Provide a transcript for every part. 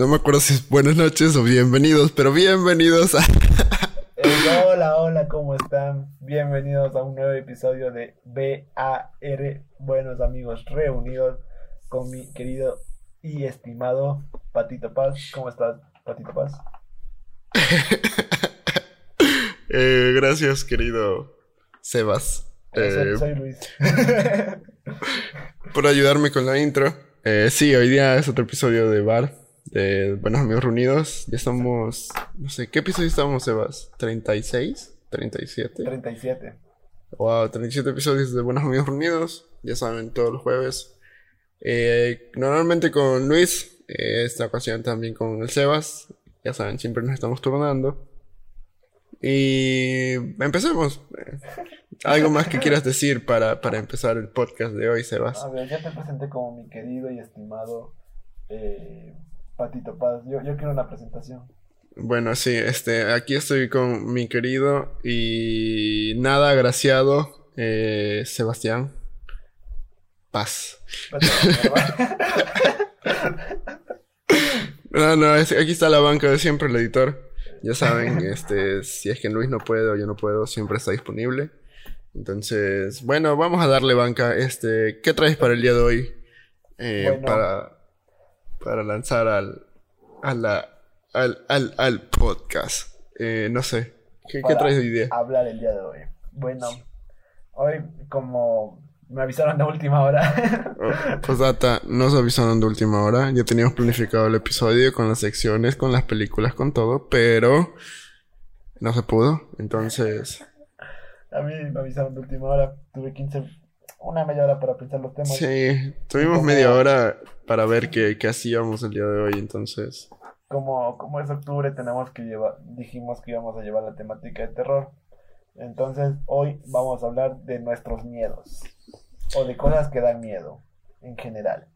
No me acuerdo si es buenas noches o bienvenidos, pero bienvenidos a... Eh, hola, hola, ¿cómo están? Bienvenidos a un nuevo episodio de BAR, Buenos Amigos Reunidos, con mi querido y estimado Patito Paz. ¿Cómo estás, Patito Paz? Eh, gracias, querido Sebas. Eh, soy, Eh, soy Luis. por ayudarme con la intro. Eh, sí, hoy día es otro episodio de Bar, de Buenos Amigos Reunidos. Ya estamos, no sé, ¿qué episodio estamos, Sebas? ¿36? ¿37? 37. Wow, 37 episodios de Buenos Amigos Reunidos. Ya saben, todos los jueves. Eh, normalmente con Luis, eh, esta ocasión también con el Sebas. Ya saben, siempre nos estamos turnando. Y empecemos. Eh, ¿Algo más que quieras decir para, para empezar el podcast de hoy, Sebas? A ver, ya te presenté como mi querido y estimado eh, Patito Paz. Yo, yo quiero una presentación. Bueno, sí, este, aquí estoy con mi querido y nada agraciado eh, Sebastián Paz. No, no, es- aquí está la banca de siempre, el editor. Ya saben, este, si es que Luis no puede o yo no puedo, siempre está disponible. Entonces, bueno, vamos a darle banca. Este, ¿qué traes para el día de hoy? Eh, Bueno. para, para lanzar al, a la, al, al, al podcast. Eh, no sé. ¿Qué, qué traes hoy día? Hablar el día de hoy. Bueno, hoy como me avisaron de última hora. Oh, Postdata, nos avisaron de última hora. Ya teníamos planificado el episodio con las secciones, con las películas, con todo, pero no se pudo. Entonces, A mí me avisaron de última hora. Tuve 15, una media hora para pensar los temas. sí, tuvimos Como- media hora para ver qué, qué hacíamos el día de hoy. Entonces, Como, como es octubre, tenemos que llevar, dijimos que íbamos a llevar la temática de terror. Entonces, hoy vamos a hablar de nuestros miedos. O de cosas que dan miedo, en general.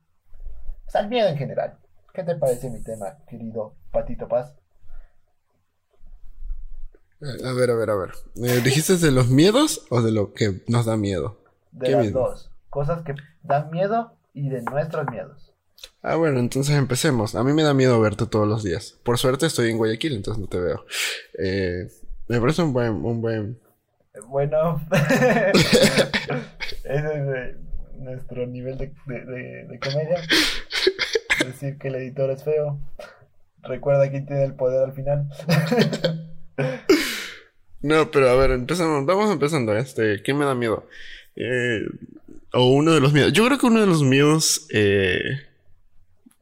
O sea, el miedo en general. ¿Qué te parece mi tema, querido Patito Paz? a ver, a ver, a ver. Eh, ¿Dijiste de los miedos o de lo que nos da miedo? De ¿Qué las miedo? dos. Cosas que dan miedo y de nuestros miedos. Ah, bueno, entonces empecemos. A mí me da miedo verte todos los días. Por suerte estoy en Guayaquil, entonces no te veo. Eh, me parece un buen, un buen Bueno, ese es eh, nuestro nivel de, de- de- de comedia. Decir que el editor es feo. Recuerda quién tiene el poder al final. No, pero a ver, empezamos, vamos empezando. Este, ¿qué me da miedo? Eh, o uno de los miedos. Yo creo que uno de los miedos eh,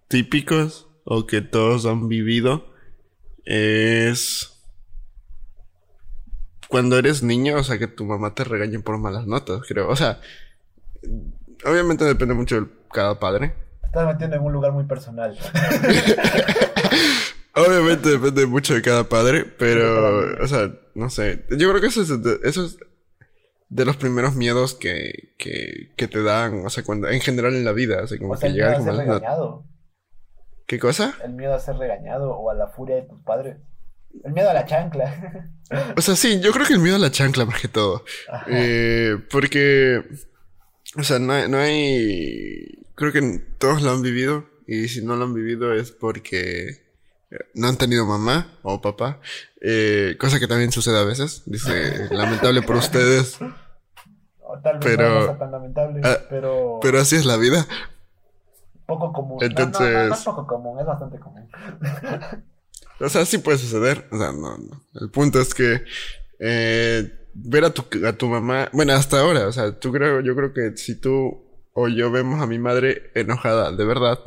típicos o que todos han vivido es cuando eres niño, o sea, que tu mamá te regañe por malas notas, creo. O sea, obviamente depende mucho de cada padre. Estás metiendo en un lugar muy personal. Obviamente depende mucho de cada padre, pero, o sea, no sé. Yo creo que eso es eso es de los primeros miedos que, que, que te dan, o sea, cuando, en general en la vida, o sea, como O sea, que llegar notas. regañado. ¿Qué cosa? El miedo a ser regañado o a la furia de tus padres. El miedo a la chancla. O sea, sí, yo creo que el miedo a la chancla más que todo. Eh, porque, o sea, no hay, no hay, creo que todos lo han vivido y si no lo han vivido es porque no han tenido mamá o papá, eh, cosa que también sucede a veces, dice, lamentable por ustedes, O tal vez pero- no sea tan lamentable, ah, pero, pero así es la vida. poco común. No, no, no, no, entonces- es poco común, es bastante común. O sea, sí puede suceder, o sea, no, no. El punto es que eh, ver a tu, a tu mamá, bueno, hasta ahora, o sea, tú creo, yo creo que si tú o yo vemos a mi madre enojada, de verdad,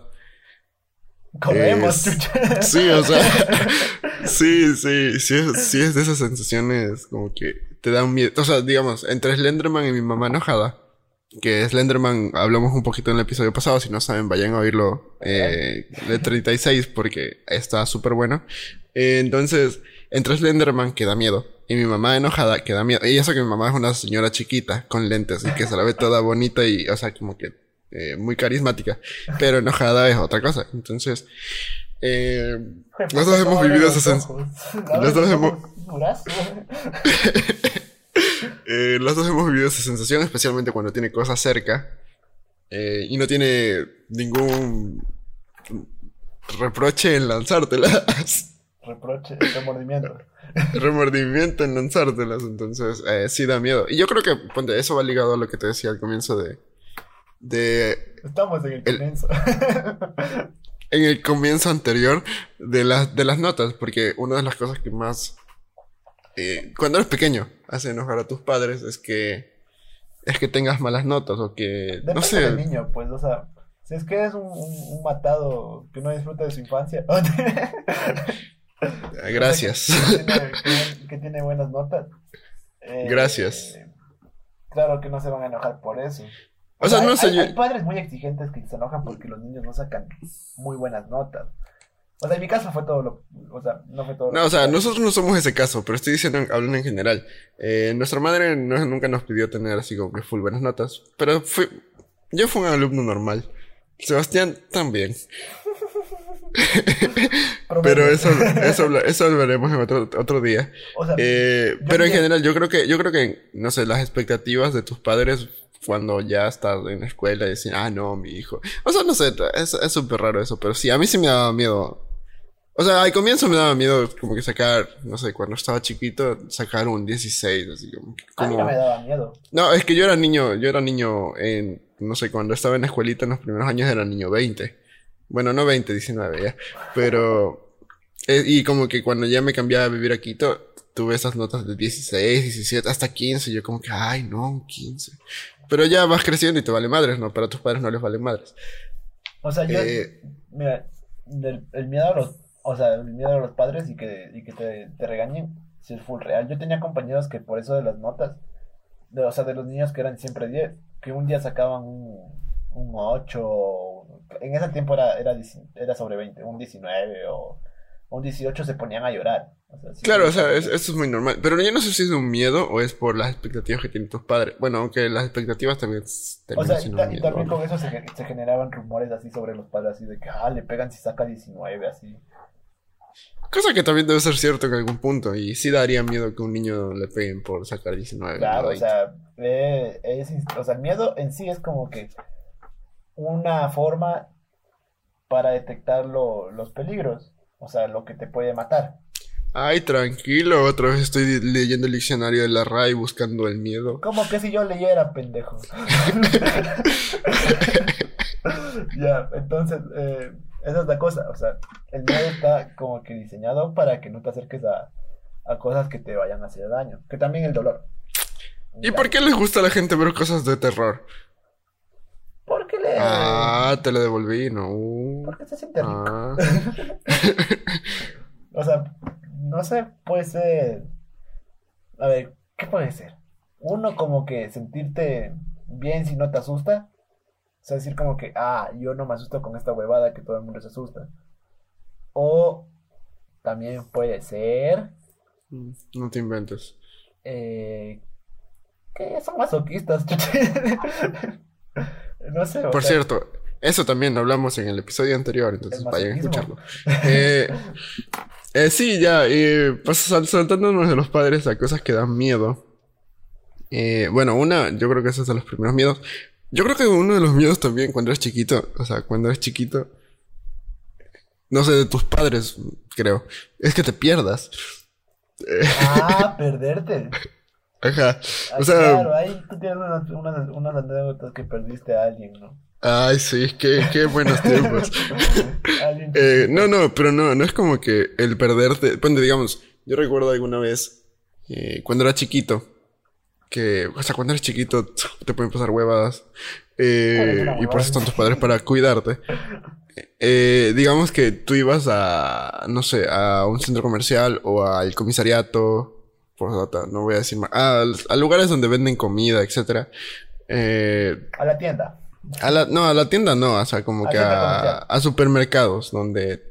Comemos, Es- chucha. Sí, o sea, sí, sí, sí es, sí es de esas sensaciones como que te dan miedo. O sea, digamos, entre Slenderman y mi mamá enojada, que Slenderman hablamos un poquito en el episodio pasado, si no saben, vayan a oírlo eh, de 36 porque está súper bueno. Eh, entonces, entre Slenderman que da miedo y mi mamá enojada que da miedo. Y eso que mi mamá es una señora chiquita con lentes y que se la ve toda bonita y, o sea, como que eh, muy carismática, pero enojada es otra cosa. Entonces, eh, los dos hemos vivido esa sensación. los dos hemos- Eh, hemos vivido esa sensación, especialmente cuando tiene cosas cerca eh, y no tiene ningún reproche en lanzártelas. Reproche, remordimiento. remordimiento en lanzártelas, entonces eh, sí da miedo. Y yo creo que ponte, eso va ligado a lo que te decía al comienzo de... de Estamos en el El- comienzo. en el comienzo anterior de, las de las notas, porque una de las cosas que más... eh, cuando eres pequeño hace enojar a tus padres es que... Es que tengas malas notas o que... Depende no sé. del niño, pues, o sea, si es que es un, un- un matado que no disfruta de su infancia, eh, Gracias. que, tiene, que- que tiene buenas notas. eh, Gracias. claro que no se van a enojar por eso. O sea, no hay, sé, hay- padres muy exigentes que se enojan porque los niños no sacan muy buenas notas. O sea, en mi caso fue todo lo. O sea, no fue todo lo No, o sea, nosotros no somos ese caso, pero estoy diciendo, hablando en general. Eh, nuestra madre no- nunca nos pidió tener así como que full buenas notas, pero fui, yo fui un alumno normal. Sebastián también. Pero eso, eso, eso hablaremos en otro, otro día. O sea, Eh, pero en general, yo creo que, yo creo que, no sé, las expectativas de tus padres cuando ya estás en la escuela y dicen, ah, no, mi hijo. O sea, no sé, es es súper raro eso, pero sí, a mí sí me daba miedo. O sea, al comienzo me daba miedo como que sacar, no sé, cuando estaba chiquito, sacar un 16, así como... a mí no me daba miedo. No, es que yo era niño, yo era niño en, no sé, cuando estaba en la escuelita en los primeros años era niño 20. Bueno, no 20, 19 ya. Pero, eh, y como que cuando ya me cambié a vivir a Quito, tuve esas notas de 16, 17, hasta 15. Yo como que, ay, no, 15. Pero ya vas creciendo y te vale madres, ¿no? Pero a tus padres no les valen madres. O sea, yo, Eh, mira, del- el miedo a los, o sea, el miedo a los padres y que, y que te, te regañen, si es full real. Yo tenía compañeros que por eso de las notas, de, o sea, de los niños que eran siempre 10, que un día sacaban un, un 8, en ese tiempo era, era, era sobre 20, un 19 o un 18 se ponían a llorar. O sea, sí, Claro, o sea, es- eso es muy normal. Pero yo no sé si es un miedo o es por las expectativas que tienen tus padres. Bueno, aunque las expectativas también O sea, y, ta- un y miedo, también ¿no? con eso se, ge- se generaban rumores así sobre los padres, así de que, ah, le pegan si saca 19, así. Cosa que también debe ser cierto en algún punto. Y sí daría miedo que un niño le peguen por sacar 19. Claro, o 20. sea, eh, es, o sea, el miedo en sí es como que una forma para detectar lo- los peligros, o sea, lo que te puede matar. Ay, tranquilo. Otra vez estoy leyendo el diccionario de la RAI buscando el miedo. Como que si yo leyera, pendejo. Ya, entonces, eh, esa es la cosa, o sea, el miedo está como que diseñado para que no te acerques a, a cosas que te vayan a hacer daño, que también el dolor. ¿Y por qué les gusta a la gente ver cosas de terror? Porque le... Ah, te lo devolví, no. Porque se siente rico. Ah. O sea, no sé, puede ser. A ver, ¿qué puede ser? Uno, como que sentirte bien si no te asusta. O sea, decir como que, ah, yo no me asusto con esta huevada que todo el mundo se asusta. O también puede ser No te inventes. eh, que son masoquistas. no sé. o Por sea, cierto, eso también hablamos en el episodio anterior, entonces vayan a escucharlo. Eh, eh, sí, ya, eh, pues sal- saltándonos de los padres a cosas que dan miedo. Eh, bueno, una, yo creo que ese es de los primeros miedos. Yo creo que uno de los miedos también cuando eres chiquito, o sea, cuando eres chiquito, no sé, de tus padres, creo, es que te pierdas. Ah, perderte. Ajá. Ah, O sea, claro, ahí tú tienes unas, unas, unas anécdotas que perdiste a alguien, ¿no? ay, sí, qué, qué buenos tiempos. Eh, no, no, pero no, no es como que el perderte. Bueno, digamos, yo recuerdo alguna vez eh, cuando era chiquito, que, o sea, cuando eres chiquito te pueden pasar huevadas. eh, y por eso están tus padres para cuidarte. Eh, digamos que tú ibas a, no sé, a un centro comercial o al comisariato, por data, no voy a decir más, a, a lugares donde venden comida, etcétera. Eh, a la tienda. a la, no, a la tienda no, o sea, como que a, supermercados donde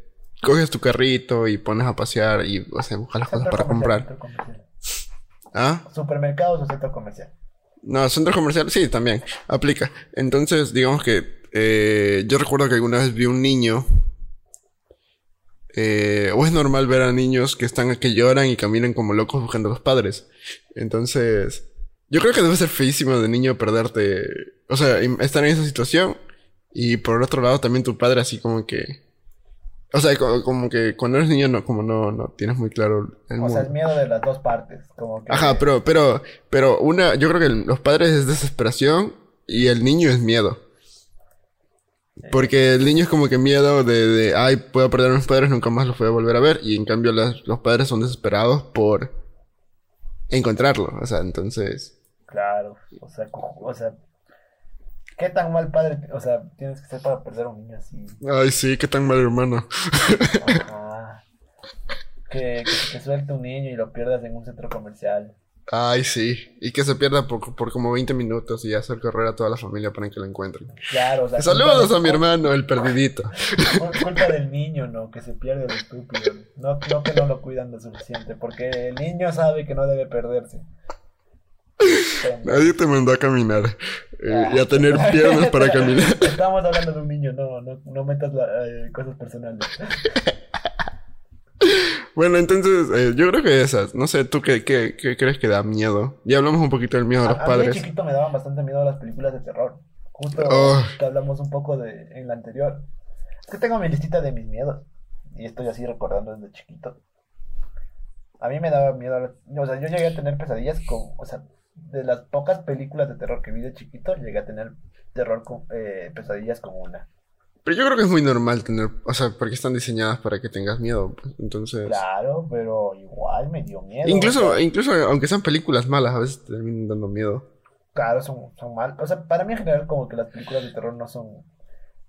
coges tu carrito y pones a pasear y o sea, buscas las cosas para comprar. ¿Ah? Supermercados o centro comercial. No, centro comercial, sí, también aplica. Entonces, digamos que eh, yo recuerdo que alguna vez vi un niño. Eh, o es normal ver a niños que están que lloran y caminan como locos buscando a los padres. Entonces, yo creo que debe ser feísimo de niño perderte. O sea, estar en esa situación. Y por el otro lado, también tu padre, así como que. O sea, co- como que cuando eres niño no, como no, no tienes muy claro el O mundo. sea, es miedo de las dos partes. Como que... Ajá, pero, pero, pero una, yo creo que el- los padres es desesperación y el niño es miedo. Porque el niño es como que miedo de, de ay, puedo perder a mis padres, nunca más los voy a volver a ver. Y en cambio las- los padres son desesperados por encontrarlo. O sea, entonces... Claro, o sea, o sea, ¿qué tan mal padre, o sea, tienes que ser para perder a un niño así? Ay, sí, qué tan mal hermano. Ajá. Que, que te suelte un niño y lo pierdas en un centro comercial. Ay, sí. Y que se pierda por, por como 20 minutos y hacer correr a toda la familia para que lo encuentren. Claro, o sea, Saludos a mi hermano, el perdidito. cul- Culpa del niño, ¿no? Que se pierde el estúpido. No, no que no lo cuidan lo suficiente, porque el niño sabe que no debe perderse. Nadie te mandó a caminar eh, y a Ah. tener piernas para caminar. Estamos hablando de un niño, no, no, no metas la- eh, cosas personales. Bueno, entonces, eh, yo creo que esas. No sé, ¿tú qué, qué, qué crees que da miedo? Ya hablamos un poquito del miedo de A, los a mí de padres. chiquito me daban bastante miedo las películas de terror. Justo Oh. que hablamos un poco de en la anterior. Es que tengo mi listita de mis miedos. Y estoy así recordando desde chiquito. A mí me daba miedo. la- O sea, yo llegué a tener pesadillas con. O sea, de las pocas películas de terror que vi de chiquito, llegué a tener terror con eh, pesadillas con una. Pero yo creo que es muy normal tener, o sea, porque están diseñadas para que tengas miedo. pues, entonces, Claro, pero igual me dio miedo. o incluso, sea, incluso aunque sean películas malas, a veces te terminan dando miedo. Claro, son, son mal. O sea, para mí en general como que las películas de terror no son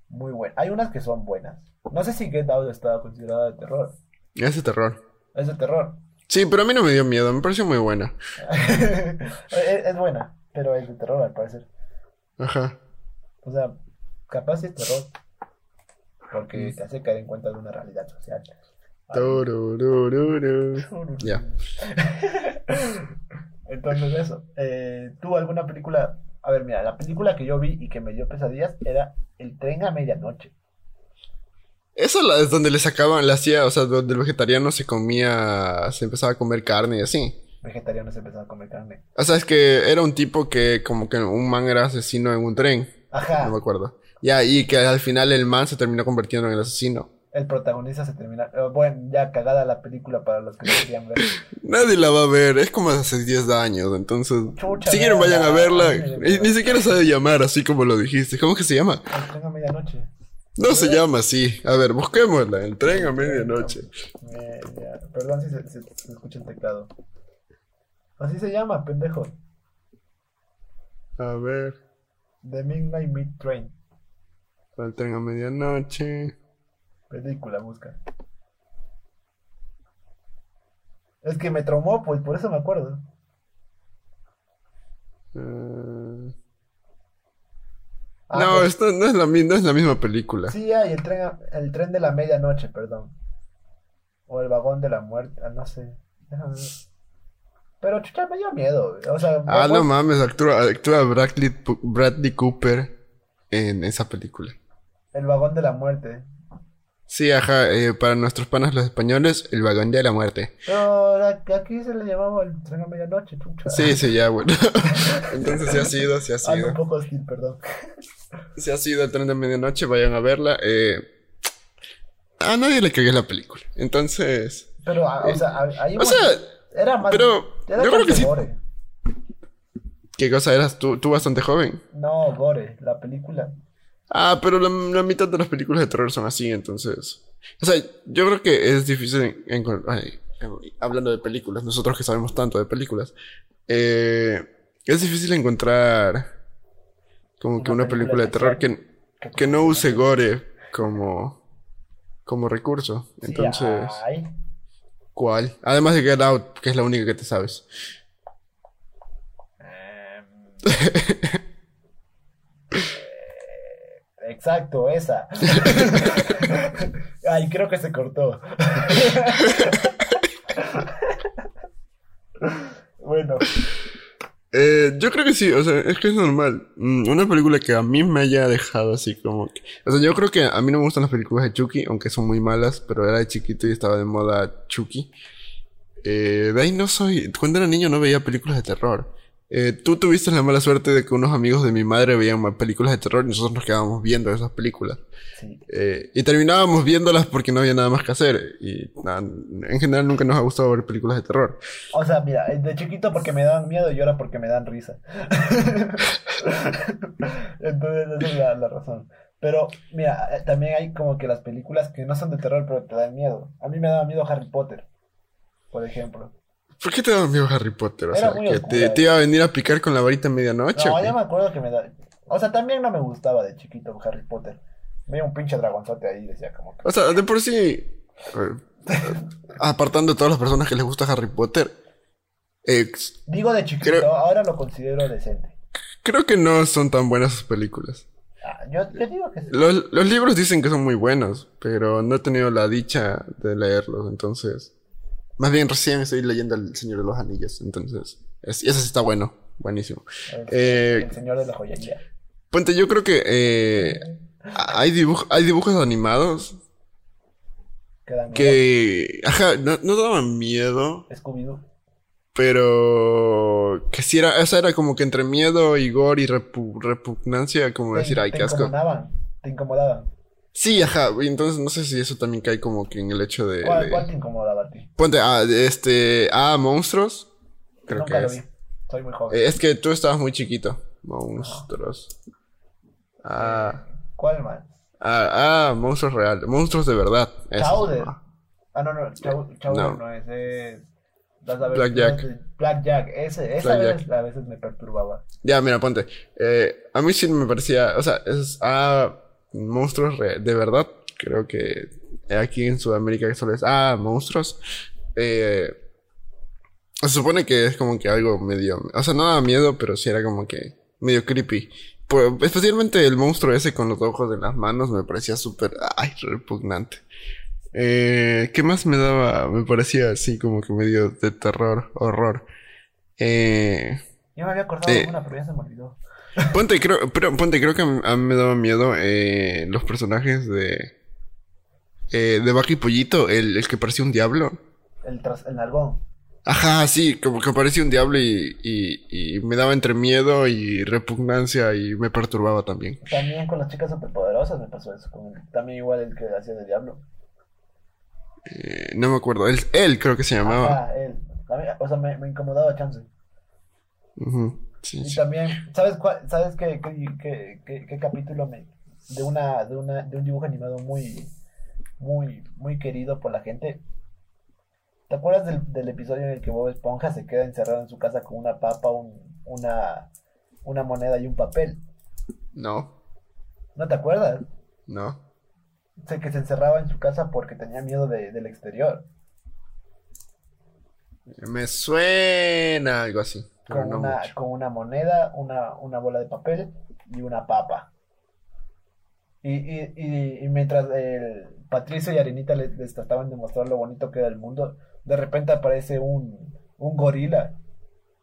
muy buenas. Hay unas que son buenas. No sé si Get Out estaba considerada de terror. Ese terror. Es de terror. Sí, pero a mí no me dio miedo, me pareció muy buena. es, es buena, pero es de terror al parecer. Ajá. O sea, capaz es terror. Porque te hace caer en cuenta de una realidad social. Ya. Entonces eso. Eh, ¿Tú alguna película? A ver, mira, la película que yo vi y que me dio pesadillas era El tren a medianoche. Eso la- es donde le sacaban, le hacía, o sea, donde el vegetariano se comía, se empezaba a comer carne y así. Vegetarianos empezaron a comer carne. O sea, es que era un tipo que como que un man era asesino en un tren, Ajá. no me acuerdo. Ya, y que al final el man se terminó convirtiendo en el asesino. El protagonista se termina. eh, bueno, ya cagada la película para los que no querían ver. Nadie la va a ver, es como hace 10 años, entonces... Chucha, si quieren vayan a verla, ni siquiera sabe llamar así como lo dijiste. ¿Cómo que se llama? El tren a medianoche. No se llama así. A ver, busquémosla, el tren a medianoche. Eh, Perdón si se, se- se escucha el teclado. Así se llama, pendejo. A ver, The Midnight Meat Train. El tren a medianoche. Película, busca. Es que me traumó, pues por eso me acuerdo. Eh, Ah, no, pues, esto no es, la, mi- no es la misma película. Sí, hay el tren, el tren de la medianoche, perdón. O el vagón de la muerte, ah, no sé. Déjame ver. Pero chucha, me dio miedo. O sea, Ah, no mames, actúa, actúa Bradley Cooper en esa película. El vagón de la muerte. Sí, ajá, eh, para nuestros panas los españoles, el vagón de la muerte. Pero a- aquí se le llamaba el tren a medianoche, chucha. Sí, sí, ya, bueno. Entonces sí ha sido, sí ha Ando un sido. poco hostil, perdón. Sí ha sido el tren de medianoche, vayan a verla. Eh, a nadie le cagué la película. Entonces, Pero, ah, o sea, ah, ahí o sea, era más. pero era yo creo que sí. gore. ¿qué cosa eras tú? Tú bastante joven. No, gore, la película. Ah, pero la, la mitad de las películas de terror son así, entonces. O sea, yo creo que es difícil encontrar. Hablando de películas, nosotros que sabemos tanto de películas, eh, es difícil encontrar como que Una una película película de terror que, que no use gore como, como recurso. Sí, Entonces, ay. ¿cuál? Además de Get Out, que es la única que te sabes. Em, eh, Exacto, esa. Ay, creo que se cortó. Bueno, Eh, yo creo que sí, o sea, es que es normal. Mm, Una película que a mí me haya dejado así como que... O sea, yo creo que a mí no me gustan las películas de Chucky, aunque son muy malas, pero era de chiquito y estaba de moda Chucky. Eh, de ahí no soy... Cuando era niño no veía películas de terror. Eh, tú tuviste la mala suerte de que unos amigos de mi madre veían películas de terror y nosotros nos quedábamos viendo esas películas. Sí. Eh, y terminábamos viéndolas porque no había nada más que hacer. Y nada, en general nunca nos ha gustado ver películas de terror. O sea, mira, de chiquito porque me daban miedo y ahora porque me dan risa. Entonces, esa es la, la razón. Pero, mira, eh, también hay como que las películas que no son de terror, pero te dan miedo. A mí me daba miedo Harry Potter, por ejemplo. ¿Por qué te daba miedo Harry Potter? O Era sea, que te, te iba a venir a picar con la varita a medianoche. No, ya me acuerdo que me da... O sea, también no me gustaba de chiquito Harry Potter. Veía un pinche dragonzote ahí y decía como que... O sea, de por sí, eh, apartando a todas las personas que les gusta Harry Potter, eh, Digo de chiquito, Creo- ahora lo considero decente. creo que no son tan buenas sus películas. Ah, yo, yo digo que sí. Los, los libros dicen que son muy buenos, pero no he tenido la dicha de leerlos, entonces... Más bien recién estoy leyendo El Señor de los Anillos, entonces... Es, ese sí está bueno, buenísimo. El, Eh, el señor de la joyería. Ponte, yo creo que eh, hay, dibuj- hay dibujos animados Que. Ajá, no, no daban miedo, Scooby-Doo. pero... Que sí era... Esa era como que entre miedo y gore y repu- repugnancia, como Te- decir, ay, te qué asco. incomodaban. Te incomodaban. Sí, ajá, entonces no sé si eso también cae como que en el hecho de... ¿Cuál, de- cuál te incomodaba a ti? Ponte, ah, de este... Ah, monstruos. Creo Nunca que lo es. vi. Soy muy joven. Eh, es que tú estabas muy chiquito. Monstruos. Ah... ¿Cuál más? Ah, ah, monstruos reales, monstruos de verdad. Chowder. Ah, no, no, Chow- Chowder No. no, es. aves- Blackjack. las- Blackjack, ese, esa Blackjack. vez, a veces me perturbaba. Ya, mira, ponte. Eh, a mí sí me parecía, o sea, es ah, monstruos re- de verdad. Creo que aquí en Sudamérica solo es ah, monstruos. Eh, se supone que es como que algo medio, o sea, no daba miedo, pero sí era como que medio creepy. Especialmente el monstruo ese con los ojos en las manos me parecía súper, ay, repugnante. Eh, ¿qué más me daba? Me parecía así como que medio de terror, horror. Eh, Yo me había acordado de Eh. una, pero ya se me olvidó. Ponte, creo, pero, ponte, creo que a mí, a mí me daba miedo eh, los personajes de. Eh, de Vaca y Pollito, el, el que parecía un diablo. El, tras, el nalgón. Ajá, sí, como que parecía un diablo y, y, y me daba entre miedo y repugnancia y me perturbaba también. También con las chicas superpoderosas me pasó eso. Con también igual el que hacía de diablo. Eh, no me acuerdo, él, él creo que se llamaba. Ajá, él. O sea, me, me incomodaba chance. Sí, Y sí. también, ¿sabes cuál, sabes qué, qué, qué- qué- qué capítulo me, de una, de una, de un dibujo animado muy, muy, muy querido por la gente? ¿Te acuerdas del, del episodio en el que Bob Esponja se queda encerrado en su casa con una papa, un, una, una moneda y un papel? No, ¿No te acuerdas? no. Sé que se encerraba en su casa porque tenía miedo de- del exterior. Me suena algo así. Con no una, con una moneda, una, una bola de papel y una papa. Y, y, y, y mientras el Patricio y Arenita les, les trataban de mostrar lo bonito que era el mundo, de repente aparece un, un gorila.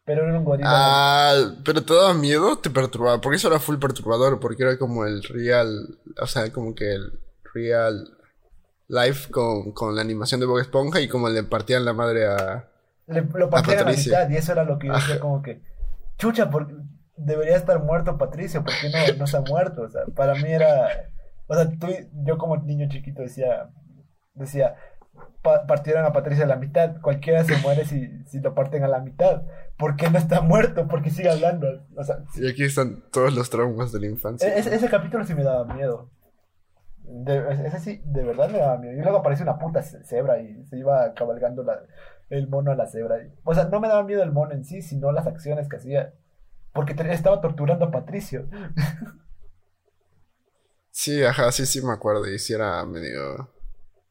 Pero era un gorila. Ah, pero te daba miedo, te perturbaba, porque eso era full perturbador, porque era como el real, o sea, como que el real life con, con la animación de Bob Esponja y como le partían la madre a... le, lo partían a la mitad y eso era lo que yo decía como que, chucha, por- debería estar muerto Patricio, ¿por qué no, no se ha muerto? O sea, para mí era, o sea, tú, yo como niño chiquito decía, decía, pa- partieron a Patricio a la mitad, cualquiera se muere si, si lo parten a la mitad, ¿por qué no está muerto? ¿Por qué sigue hablando? O sea, Y aquí están todos los traumas de la infancia. e- ese, ese capítulo sí me daba miedo. De- ese sí, de verdad me daba miedo. Y luego aparece una puta ce- cebra y se iba cabalgando la- el mono a la cebra. O sea, no me daba miedo el mono en sí, sino las acciones que hacía. Porque estaba torturando a Patricio. Sí, ajá, sí, sí me acuerdo, y sí era medio...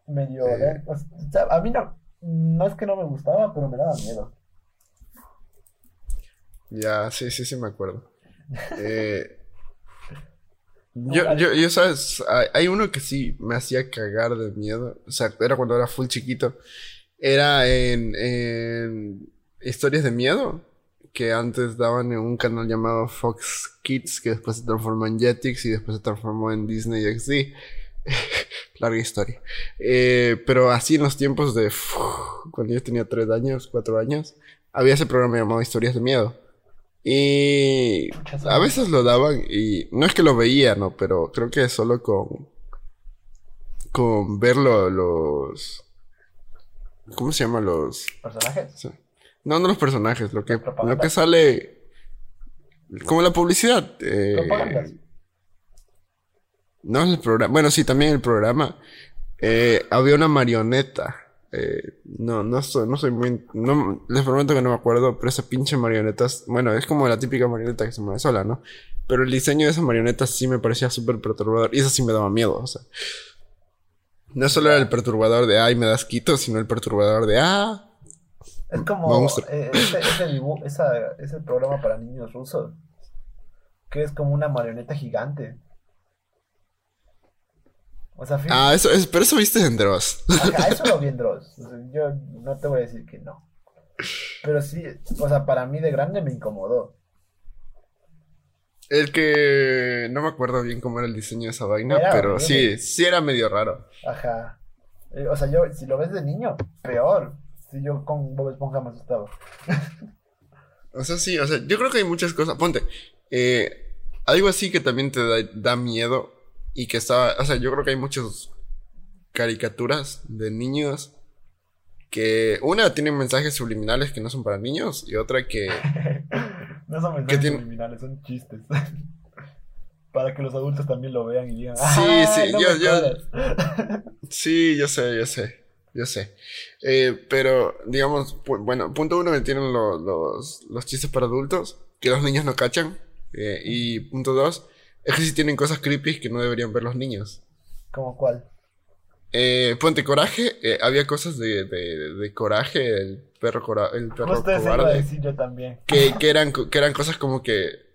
Medio. Eh. O sea, a mí no, no es que no me gustaba, pero me daba miedo. Ya, sí, sí, sí me acuerdo. Eh, yo, yo, yo, sabes, hay uno que sí me hacía cagar de miedo. O sea, era cuando era full chiquito. Era en, en historias de miedo que antes daban en un canal llamado Fox Kids, que después se transformó en Jetix y después se transformó en Disney XD. Larga historia. Eh, pero así en los tiempos de cuando yo tenía tres años, cuatro años, había ese programa llamado Historias de Miedo. Y a veces lo daban y no es que lo veía, ¿no? Pero creo que solo con con verlo los ¿cómo se llama los personajes? No, no los personajes, lo que lo que sale como la publicidad. Eh, no es el programa. Bueno, sí, también el programa. Eh, había una marioneta eh, no, no soy, no soy muy. No, les prometo que no me acuerdo, pero esa pinche marioneta. Bueno, es como la típica marioneta que se mueve sola, ¿no? Pero el diseño de esa marioneta sí me parecía súper perturbador. Y eso sí me daba miedo, o sea. No solo era el perturbador de ay, me das quito, sino el perturbador de ah. Es como. Eh, ese, ese, programa para niños rusos. Que es como una marioneta gigante ah, eso, es, pero eso viste en Dross. eso lo vi en Dross. yo no te voy a decir que no. Pero sí, o sea, para mí de grande me incomodó. El que no me acuerdo bien cómo era el diseño de esa vaina, pero sí, sí era medio raro. Ajá. Eh, o sea, yo, si lo ves de niño, peor. Si yo con Bob Esponja me asustaba. o sea, sí, o sea, yo creo que hay muchas cosas. Ponte, eh, algo así que también te da miedo y que estaba, o sea, yo creo que hay muchas caricaturas de niños que una tiene mensajes subliminales que no son para niños y otra que... no son mensajes subliminales, son chistes. para que los adultos también lo vean y digan... Sí, sí, yo, yo... sí, yo sé, yo sé. Yo sé. Eh, pero, digamos, bueno, punto uno me tienen los, los, chistes para adultos, que los niños no cachan. Eh, y punto dos, es que sí tienen cosas creepy que no deberían ver los niños. ¿Cómo cuál? Eh, Ponte Coraje, eh, había cosas de, de, de, Coraje, el perro, cora el perro cobarde. decir yo también. Que, que, eran, que eran cosas como que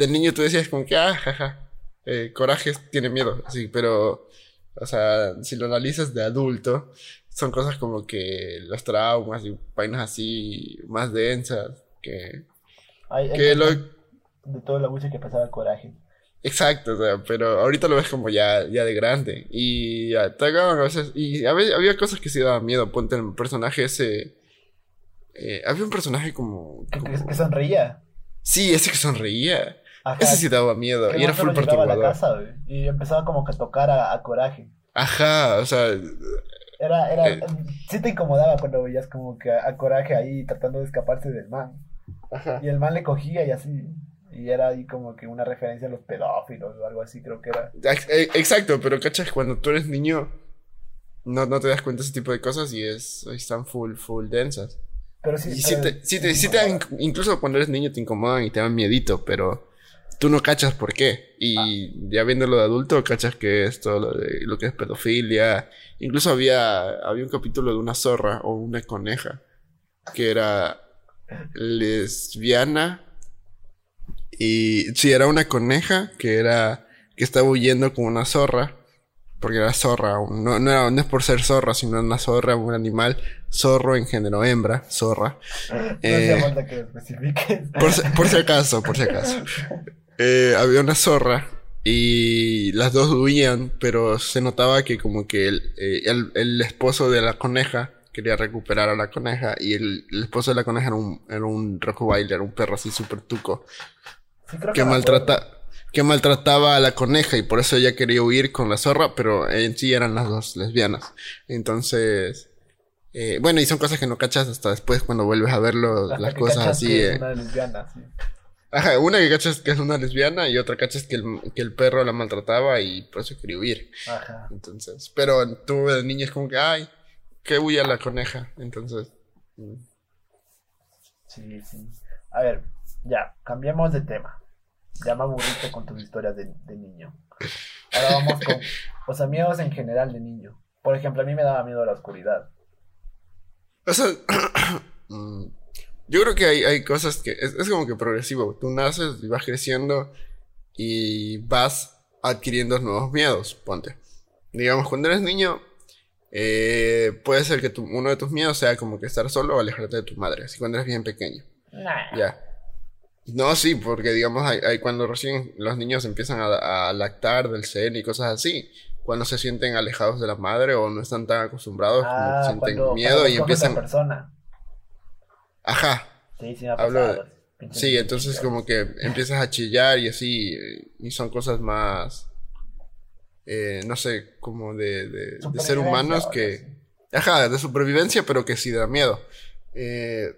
del niño tú decías como que, ah, jaja, eh, Coraje tiene miedo, así, pero, o sea, si lo analizas de adulto, son cosas como que los traumas y vainas así más densas, que... que lo... De todo lo mucho que pasaba Coraje. Exacto, o sea, pero ahorita lo ves como ya, ya de grande. Y ya, te a veces. Y había, cosas que sí daban miedo. Ponte el personaje ese. Eh, había un personaje como. Que, sonreía. Sí, ese que sonreía. ese sí daba miedo. Y era full perturbador. la casa, y empezaba como que a tocar a, coraje. Ajá, o sea. Era, era. Eh, sí te incomodaba cuando veías como que a, a coraje ahí tratando de escaparse del man. Ajá. Y el man le cogía y así. Y era ahí como que una referencia a los pedófilos o algo así, creo que era. Eh, exacto, pero cachas, cuando tú eres niño, no, no te das cuenta de ese tipo de cosas y es, están full, full densas. Pero sí. Y te, te, dan, incluso cuando eres niño te incomodan y te dan miedito, pero tú no cachas por qué. Y ah. ya viéndolo de adulto, cachas que es todo lo, de, lo que es pedofilia. Incluso había, había un capítulo de una zorra o una coneja que era lesbiana y sí, era una coneja que era. que estaba huyendo con una zorra. Porque era zorra, no, no, era, no es por ser zorra, sino una zorra, un animal, zorro en género hembra, zorra. No eh, falta que lo especifiques. Por, si acaso, por si acaso. Eh, había una zorra y las dos huían, pero se notaba que como que el, eh, el, el, esposo de la coneja quería recuperar a la coneja y el, el esposo de la coneja era un, era un era un perro así súper tuco que, maltrata, que maltrataba a la coneja y por eso ella quería huir con la zorra, pero en sí eran las dos lesbianas. Entonces, eh, bueno, y son cosas que no cachas hasta después cuando vuelves a verlo, las cosas así. Eh. una lesbiana, sí. Ajá, una que cachas que es una lesbiana y otra cachas que el, que el perro la maltrataba y por eso quería huir. Ajá. Entonces, pero tú de niña es como que, ay, que huya la coneja. Entonces. Mm. Sí, sí. A ver, ya, cambiemos de tema. Ya me aburriste con tus historias de, niño. Ahora vamos con, o sea, miedos en general de niño. Por ejemplo, a mí me daba miedo la oscuridad. O sea, mm, yo creo que hay, hay cosas que es, es, como que progresivo. Tú naces y vas creciendo y vas adquiriendo nuevos miedos, ponte. Digamos, cuando eres niño, eh, puede ser que uno de tus miedos sea como que estar solo o alejarte de tu madre, así cuando eres bien pequeño. Ya. No, sí, porque digamos, hay, cuando recién los niños empiezan a, lactar del seno y cosas así, cuando se sienten alejados de la madre o no están tan acostumbrados, como ah, sienten miedo y empiezan... persona. Ajá. Sí, sí me ha pasado. Sí, entonces como que empiezas a chillar y así, y son cosas más, eh, no sé, como de, de, de ser humanos que... Ajá, de supervivencia, pero que sí da miedo. Eh,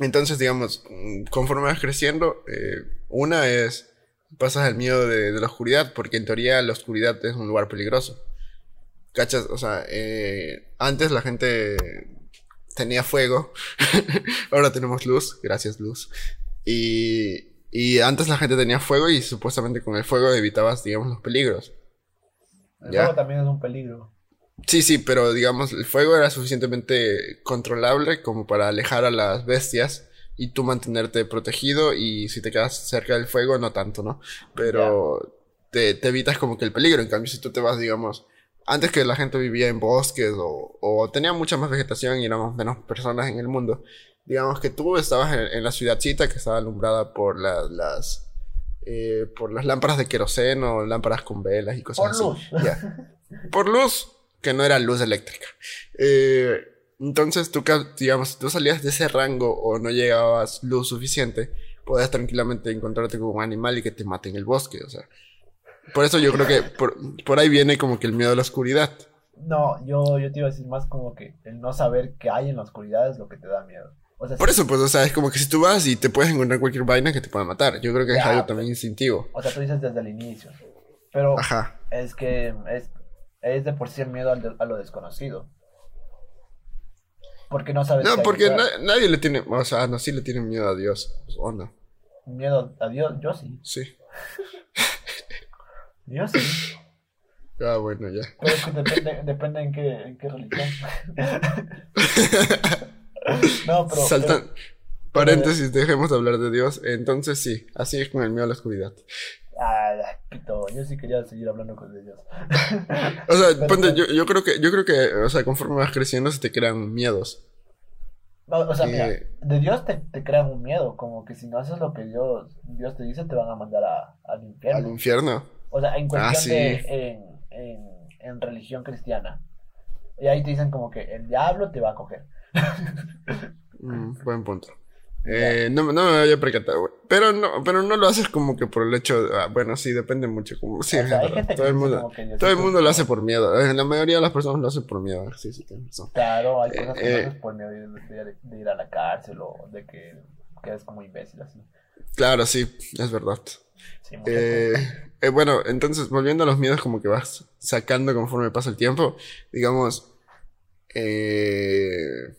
entonces, digamos, conforme vas creciendo, eh, una es, pasas el miedo de, de, la oscuridad, porque en teoría la oscuridad es un lugar peligroso. ¿Cachas? O sea, eh, antes la gente tenía fuego, ahora tenemos luz, gracias luz. Y, y antes la gente tenía fuego y supuestamente con el fuego evitabas, digamos, los peligros. El ¿Ya? fuego también es un peligro. Sí, sí, pero digamos, el fuego era suficientemente controlable como para alejar a las bestias y tú mantenerte protegido y si te quedas cerca del fuego, no tanto, ¿no? Pero te, te, evitas como que el peligro. En cambio, si tú te vas, digamos, antes que la gente vivía en bosques o, o tenía mucha más vegetación y éramos menos personas en el mundo, digamos que tú estabas en, en la ciudadcita que estaba alumbrada por la, las... Eh, por las lámparas de queroseno, lámparas con velas y cosas por así. Luz. Por luz que no era luz eléctrica. Eh, entonces tú, digamos, si tú salías de ese rango o no llegabas luz suficiente, podías tranquilamente encontrarte con un animal y que te mate en el bosque, o sea. Por eso yo creo que por, por ahí viene como que el miedo a la oscuridad. No, yo, yo te iba a decir más como que el no saber qué hay en la oscuridad es lo que te da miedo. O sea, por si... eso, pues, o sea, es como que si tú vas y te puedes encontrar cualquier vaina que te pueda matar. Yo creo que ya, es algo también instintivo. O sea, tú dices desde el inicio. Pero Ajá. es que es, es de por sí el miedo a lo desconocido. Porque no sabes. No, porque na nadie le tiene. O sea, no, sí le tiene miedo a Dios. ¿O no? ¿Miedo a Dios? Yo sí. Sí. Yo sí. Ah, bueno, ya. Pero es que depende, depende en, qué, en qué religión. no, pero. Saltan. Pero, paréntesis, dejemos de hablar de Dios. Entonces sí, así es con el miedo a la oscuridad. Pito, yo sí quería seguir hablando con ellos. o sea, ponte, yo, yo, creo que, yo creo que, o sea, conforme vas creciendo se te crean miedos. O, sea, mira, de Dios te, te, crean un miedo, como que si no haces lo que Dios, Dios te dice, te van a mandar a, al infierno. Al infierno. O sea, en cuestión ah, sí. de, en, en, en, religión cristiana. Y ahí te dicen como que el diablo te va a coger. mm, buen punto. Eh, no, no me había percatado, güey. Pero no, pero no lo haces como que por el hecho. De, ah, bueno, sí, depende mucho. Como, sí, o sea, hay gente todo el mundo, todo el mundo lo hace por miedo. Eh, la mayoría de las personas lo hacen por miedo. Sí, sí, tienes razón. Claro, hay cosas que eh, no haces por miedo de, de, de, ir a la cárcel o de que quedes como imbécil así. Claro, sí, es verdad. Sí, eh, eh, bueno, entonces, volviendo a los miedos, como que vas sacando conforme pasa el tiempo. Digamos. Eh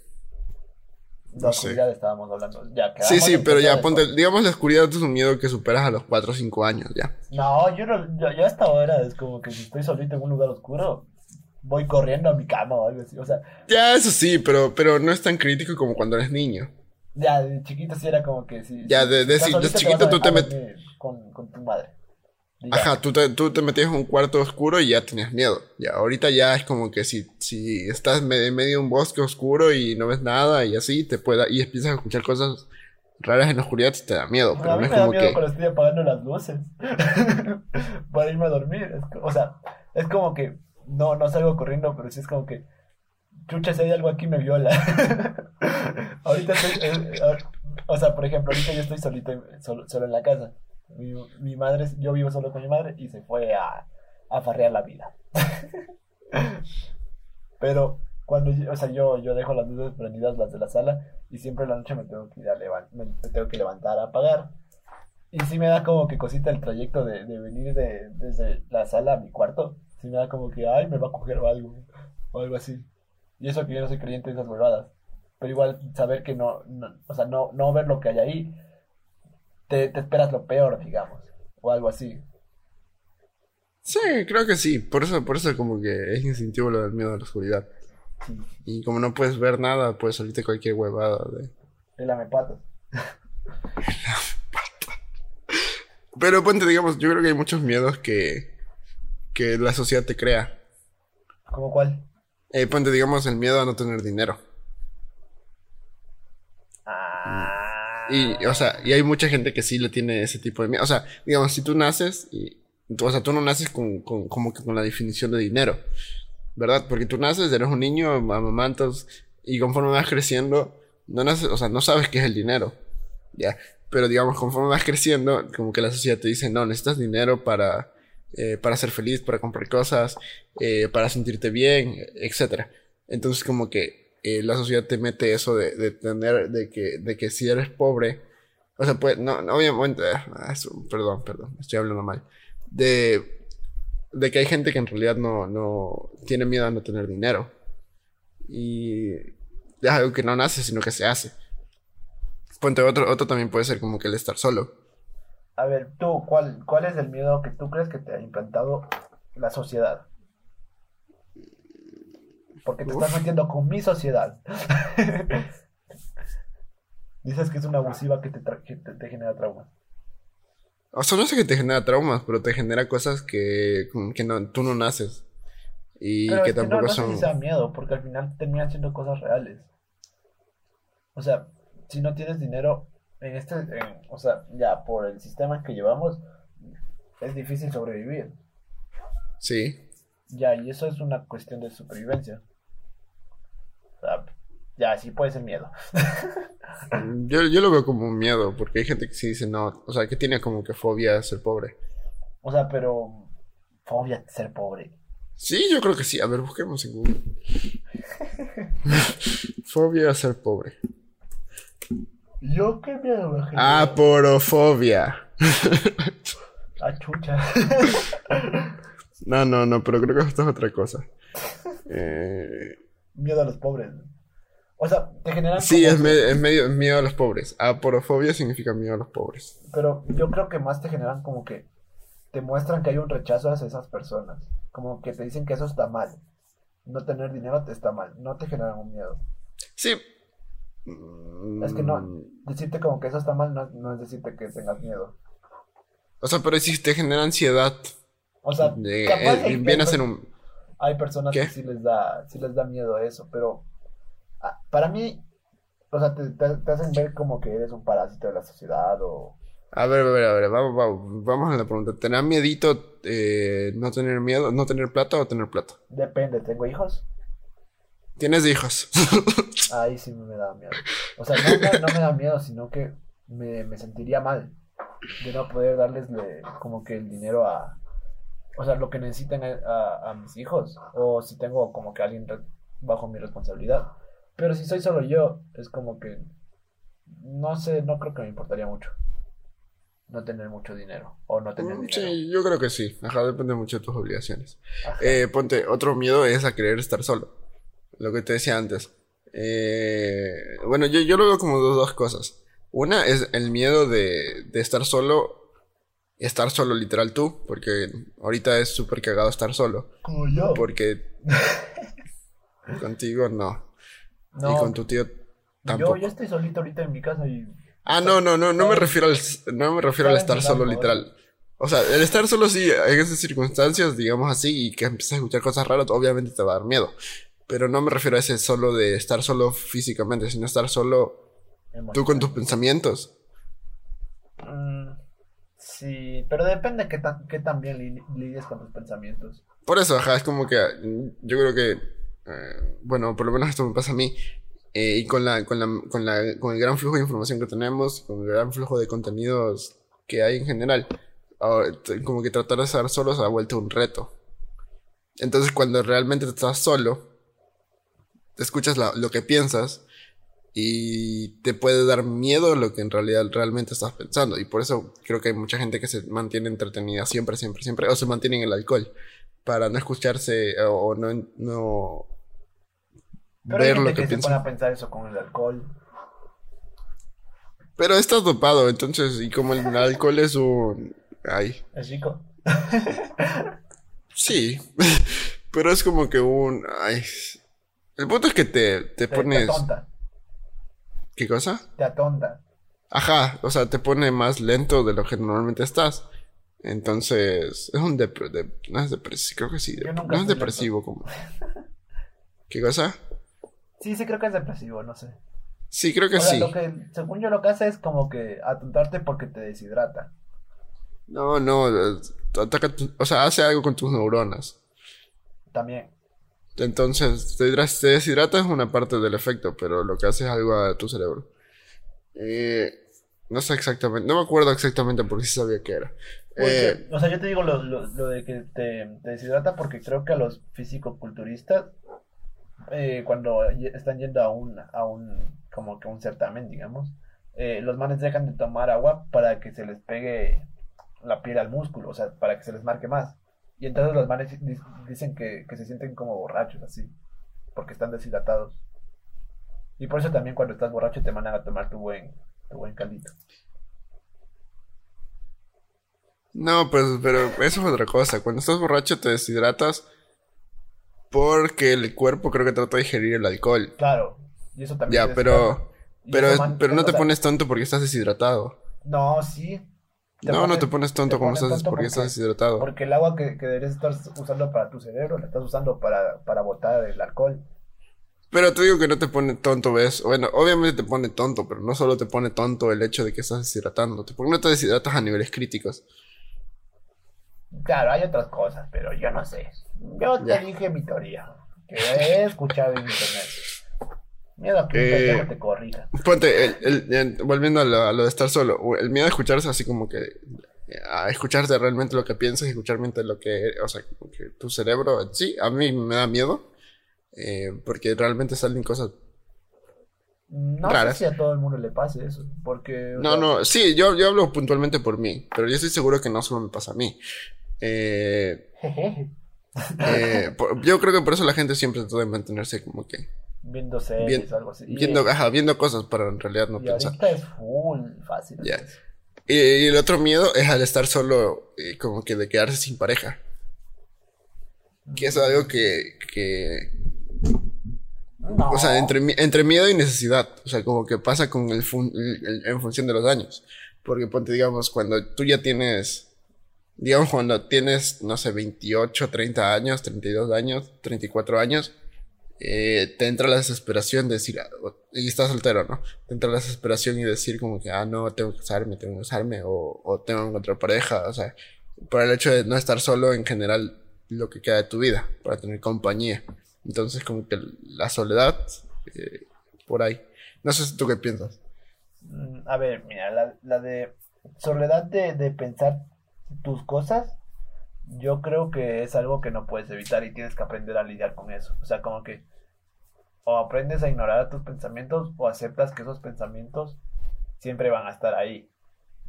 la oscuridad sé. estábamos hablando. Ya, sí, sí, pero ya, ponte, digamos, la oscuridad es un miedo que superas a los 4 o 5 años, ya. No, yo no, yo, yo hasta ahora es como que si estoy solito en un lugar oscuro, voy corriendo a mi cama o algo así, o sea. Ya, eso sí, pero, pero no es tan crítico como cuando eres niño. Ya, de chiquito sí era como que sí. Ya, de, de, de, de chiquito tú te metes. Con, con tu madre. Ajá, tú te, tú te metías en un cuarto oscuro y ya tenías miedo. Ya, ahorita ya es como que si, si estás en medio de un bosque oscuro y no ves nada y así, te pueda, y empiezas a escuchar cosas raras en la oscuridad, te da miedo. Pero a mí no es me como da miedo que... cuando estoy apagando las luces para irme a dormir. Es, o sea, es como que no, no salgo corriendo, pero sí es como que, chucha, si hay algo aquí me viola. ahorita estoy, eh, o sea, por ejemplo, ahorita yo estoy solito, solo, solo en la casa. Mi, mi, madre, yo vivo solo con mi madre y se fue a, a farrear la vida. Pero cuando, o sea, yo, yo dejo las luces prendidas, las de la sala, y siempre la noche me tengo que ir a levantar, me, tengo que levantar a apagar. Y sí me da como que cosita el trayecto de, de venir de, desde la sala a mi cuarto. Sí me da como que, ay, me va a coger algo, o algo así. Y eso que yo no soy creyente de esas huevadas. Pero igual saber que no, no o sea, no, no ver lo que hay ahí te, te esperas lo peor, digamos, o algo así. Sí, creo que sí. Por eso, por eso como que es instintivo lo del miedo a la oscuridad. Sí. Y como no puedes ver nada, puedes salirte cualquier huevada de. El amepato. Pero ponte, digamos, yo creo que hay muchos miedos que, que la sociedad te crea. ¿Cómo cuál? Eh, ponte, digamos, el miedo a no tener dinero. Y, o sea, y hay mucha gente que sí le tiene ese tipo de miedo. O sea, digamos, si tú naces y, o sea, tú no naces con, con, como que con la definición de dinero, ¿verdad? Porque tú naces, eres un niño, amamantas, y conforme vas creciendo, no naces, o sea, no sabes qué es el dinero, ¿ya? Pero digamos, conforme vas creciendo, como que la sociedad te dice, no, necesitas dinero para, eh, para ser feliz, para comprar cosas, eh, para sentirte bien, etc. Entonces como que eh, la sociedad te mete eso de, tener, de que, de que si eres pobre, o sea, pues, no, no obviamente, ah, perdón, perdón, estoy hablando mal, de, de que hay gente que en realidad no, no tiene miedo a no tener dinero. Y es algo que no nace, sino que se hace. Ponte otro, otro también puede ser como que el estar solo. A ver, tú, ¿cuál, ¿cuál es el miedo que tú crees que te ha implantado la sociedad? Porque te estás metiendo con mi sociedad. Dices que es una abusiva que te, que te, te genera traumas. O sea, no sé que te genera traumas, pero te genera cosas que, que no, tú no naces. Y Pero que es que no, tampoco no sé son... si sea miedo, porque al final terminan siendo cosas reales. O sea, si no tienes dinero en este, en- o sea, ya por el sistema que llevamos, es difícil sobrevivir. Sí. Ya, y eso es una cuestión de supervivencia. Ya, sí puede ser miedo. Yo, yo lo veo como un miedo, porque hay gente que sí dice no, o sea, que tiene como que fobia a ser pobre. O sea, pero fobia de ser pobre. Sí, yo creo que sí. A ver, busquemos en Google. fobia a ser pobre. Yo qué miedo me genera. Ah, porofobia. Ah, chucha. No, no, no, pero creo que esto es otra cosa. Eh, miedo a los pobres. O sea, te generan sí, como es, me- es medio es miedo a los pobres. Aporofobia significa miedo a los pobres. Pero yo creo que más te generan como que te muestran que hay un rechazo hacia esas personas. Como que te dicen que eso está mal. No tener dinero te está mal. No te generan un miedo. Sí. Es que no. Mm, Decirte como que eso está mal no, no es decirte que tengas miedo. O sea, pero si te genera ansiedad. O sea, capaz eh, viene a ser un. hay personas ¿Qué? que sí les da, sí les da miedo a eso, pero para mí, o sea, te, te- te hacen ver como que eres un parásito de la sociedad o... A ver, a ver, a ver, vamos, vamos, vamos a la pregunta. ¿Te miedito eh, no tener miedo, no tener plata o tener plata? Depende, ¿tengo hijos? ¿Tienes hijos? Ahí sí me da miedo. O sea, no, no, no me da miedo, sino que me, me sentiría mal de no poder darles le- como que el dinero a... O sea, lo que necesiten a, a- a mis hijos. O si tengo como que alguien bajo mi responsabilidad. Pero si soy solo yo, es como que... No sé, no creo que me importaría mucho. No tener mucho dinero. O no tener Mm, dinero. Sí, yo creo que sí. Ajá, depende mucho de tus obligaciones. Eh, ponte, otro miedo es a querer estar solo. Lo que te decía antes. Eh, bueno, yo, yo lo veo como dos, dos cosas. Una es el miedo de, de estar solo. Estar solo literal tú, porque ahorita es súper cagado estar solo. Como yo. Porque contigo no. No, Y con tu tío yo, tampoco. yo estoy solito ahorita en mi casa y... Ah, no, no, no, no me refiero al, no me refiero al estar que solo no, literal. O sea, el estar solo sí, en esas circunstancias, digamos así, y que empiezas a escuchar cosas raras, obviamente te va a dar miedo. Pero no me refiero a ese solo de estar solo físicamente, sino estar solo tú con tus pensamientos. Mm, sí, pero depende qué tan, qué tan bien li- lidies con tus pensamientos. Por eso, ajá, es como que mm, yo creo que, eh, bueno, por lo menos esto me pasa a mí. eh, y con la, con la, con la, con el gran flujo de información que tenemos, con el gran flujo de contenidos que hay en general, ahora, como que tratar de estar solo se ha vuelto un reto. Entonces, cuando realmente estás solo, escuchas la- lo que piensas y te puede dar miedo lo que en realidad realmente estás pensando. Y por eso creo que hay mucha gente que se mantiene entretenida siempre, siempre, siempre, o se mantiene en el alcohol para no escucharse eh, o no, no Pero hay ver gente lo que, que se pone piensa. a pensar eso con el alcohol. Pero estás dopado, entonces, y como el alcohol es un... Ay, Es chico. sí, pero es como que un... Ay, el punto es que te, te Te, te pones... atonta. ¿Qué cosa? Te atonta. Ajá, o sea, te pone más lento de lo que normalmente estás. Entonces, es un dep de- no es depresivo, creo que sí, Yo de- nunca no es depresivo como. ¿Qué cosa? Sí, sí, creo que es depresivo, no sé. Sí, creo que O sea, sí. lo que, según yo, lo que hace es como que atontarte porque te deshidrata. No, no, ataca o sea, hace algo con tus neuronas. También. Entonces, te, hidra- te deshidratas es una parte del efecto, pero lo que hace es algo a tu cerebro. Eh, No sé exactamente, no me acuerdo exactamente porque sí sabía que era. Porque, Eh, o sea, yo te digo lo, lo, lo de que te, te deshidrata porque creo que a los fisicoculturistas, eh, cuando están yendo a un, a un, como que un certamen, digamos, eh, los manes dejan de tomar agua para que se les pegue la piel al músculo, o sea, para que se les marque más. Y entonces los manes di- dicen que, que se sienten como borrachos, así, porque están deshidratados. Y por eso también cuando estás borracho te mandan a tomar tu buen, tu buen caldito. no, pues, pero eso es otra cosa. Cuando estás borracho te deshidratas porque el cuerpo creo que trata de digerir el alcohol. Claro, y eso también Ya, pero, pero, man- pero no te pones tonto porque estás deshidratado. No, sí. No, no te pones tonto te como estás tonto porque estás deshidratado. Porque el agua que, que deberías estar usando para tu cerebro la estás usando para, para botar el alcohol. Pero te digo que no te pone tonto, ¿ves? Bueno, obviamente te pone tonto, pero no solo te pone tonto el hecho de que estás deshidratando. Porque no te deshidratas a niveles críticos. Claro, hay otras cosas, pero yo no sé. Yo te Ya. dije mi teoría, que he escuchado en internet. Miedo a que Eh, te corrija. Ponte, el, el- el- volviendo a lo, a lo de estar solo, el miedo a escucharse así como que, a escucharte realmente lo que piensas y escucharte lo que, o sea, que tu cerebro, sí, a mí me da miedo, eh, porque realmente salen cosas, No raras. sé si a todo el mundo le pase eso, porque... no, no, sí, yo, yo hablo puntualmente por mí, pero yo estoy seguro que no solo me pasa a mí. Eh, eh, por- yo creo que por eso la gente siempre trata de mantenerse como que viendo series Bien- o algo así. Y- viendo, ajá, viendo cosas para en realidad no y pensar. ahorita es full fácil. Eso. Y, y el otro miedo es al estar solo, eh, como que de quedarse sin pareja. Que es algo que, que No. o sea, entre, entre miedo y necesidad. O sea, como que pasa con el, fun- el- el- en función de los años. Porque ponte, digamos, cuando tú ya tienes, digamos, cuando tienes, no sé, 28, 30 años, 32 años, 34 años, eh, te entra la desesperación de decir, ah, y estás soltero, ¿no? Te entra la desesperación y decir como que, ah, no, tengo que casarme, tengo que casarme, o, o tengo que encontrar pareja, o sea, por el hecho de no estar solo en general lo que queda de tu vida, para tener compañía. Entonces, como que la soledad, eh, por ahí. No sé si tú qué piensas. Mm, A ver, mira, la, la de soledad de, de pensar tus cosas, yo creo que es algo que no puedes evitar y tienes que aprender a lidiar con eso. O sea, como que o aprendes a ignorar tus pensamientos o aceptas que esos pensamientos siempre van a estar ahí,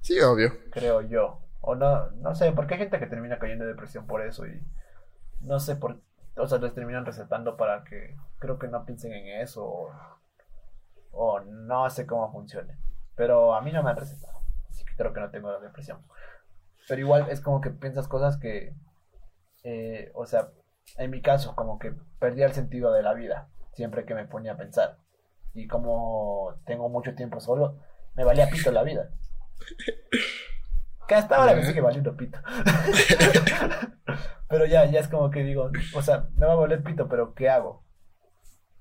Sí, obvio. creo yo. O no, no sé, porque hay gente que termina cayendo en depresión por eso y no sé por, o sea, les terminan recetando para que creo que no piensen en eso o, o no sé cómo funcione. Pero a mí no me han recetado, así que creo que no tengo la depresión. Pero igual es como que piensas cosas que, eh, o sea, en mi caso, como que perdía el sentido de la vida siempre que me ponía a pensar. Y como tengo mucho tiempo solo, me valía pito la vida. Que hasta ahora me sigue valiendo pito. pero ya, ya es como que digo, o sea, me va a valer pito, pero ¿qué hago?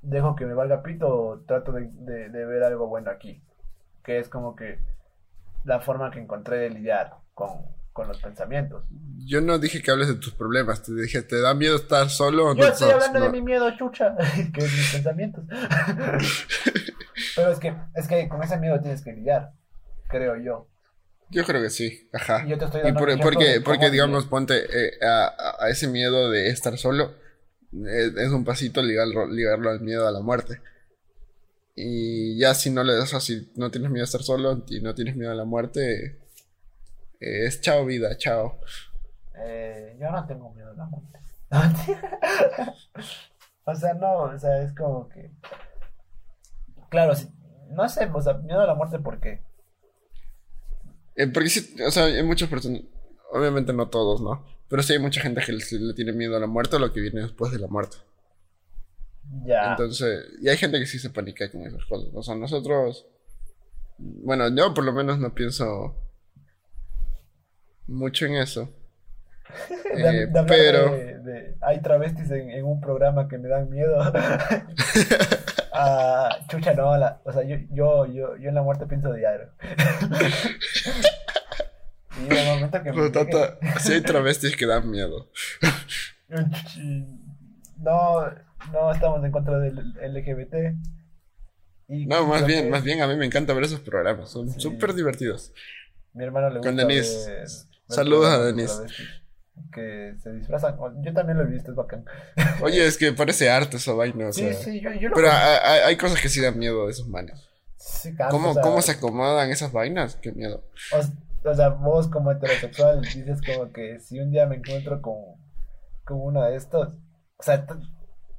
¿Dejo que me valga pito o trato de, de- de ver algo bueno aquí? Que es como que la forma que encontré de lidiar con, con los pensamientos. Yo no dije que hables de tus problemas, te dije, ¿te da miedo estar solo no? Yo estoy hablando de mi miedo, chucha, que es mis pensamientos. Pero es que, es que con ese miedo tienes que lidiar, creo yo. Yo creo que sí, ajá. Y yo te estoy Y dando por- un ejemplo porque, porque digamos, ponte eh, a, a- ese miedo de estar solo, es, es un pasito ligarlo, ligarlo al miedo a la muerte. Y ya si no le das así, no tienes miedo a estar solo y no tienes miedo a la muerte, eh, es chao vida, chao. Eh, yo no tengo miedo a la muerte. o sea, no, o sea, es como que. Claro, si- no sé, o sea, miedo a la muerte porque. Eh, porque sí, o sea, hay muchas personas, obviamente no todos, ¿no? Pero sí hay mucha gente que le, le tiene miedo a la muerte o lo que viene después de la muerte. Ya. Entonces, y hay gente que sí se panica con esas cosas. O sea, nosotros, bueno, yo por lo menos no pienso mucho en eso. De- Eh, de pero, de- hay travestis en, en un programa que me dan miedo. Ah, chucha, no, la- o sea, yo, yo, yo, yo en la muerte pienso diario. y el momento que me llegue- tata, sí hay travestis que dan miedo. No, no estamos en contra del LGBT. Y No, más bien, que más bien a mí me encanta ver esos programas. Son Sí. súper divertidos. Mi hermano le gusta Con Denise. ver Saludos a programas de Denise. travestis Que se disfrazan. Yo también lo he visto, es bacán. Oye, es que parece arte esa vaina, o Sí, sea. sí, yo, yo lo Pero hay, hay- cosas que sí dan miedo de esos manes. sí, canso, ¿Cómo, o sea, ¿Cómo se acomodan esas vainas? Qué miedo. O, o sea, vos como heterosexual dices como que si un día me encuentro con, con uno de estos, o sea,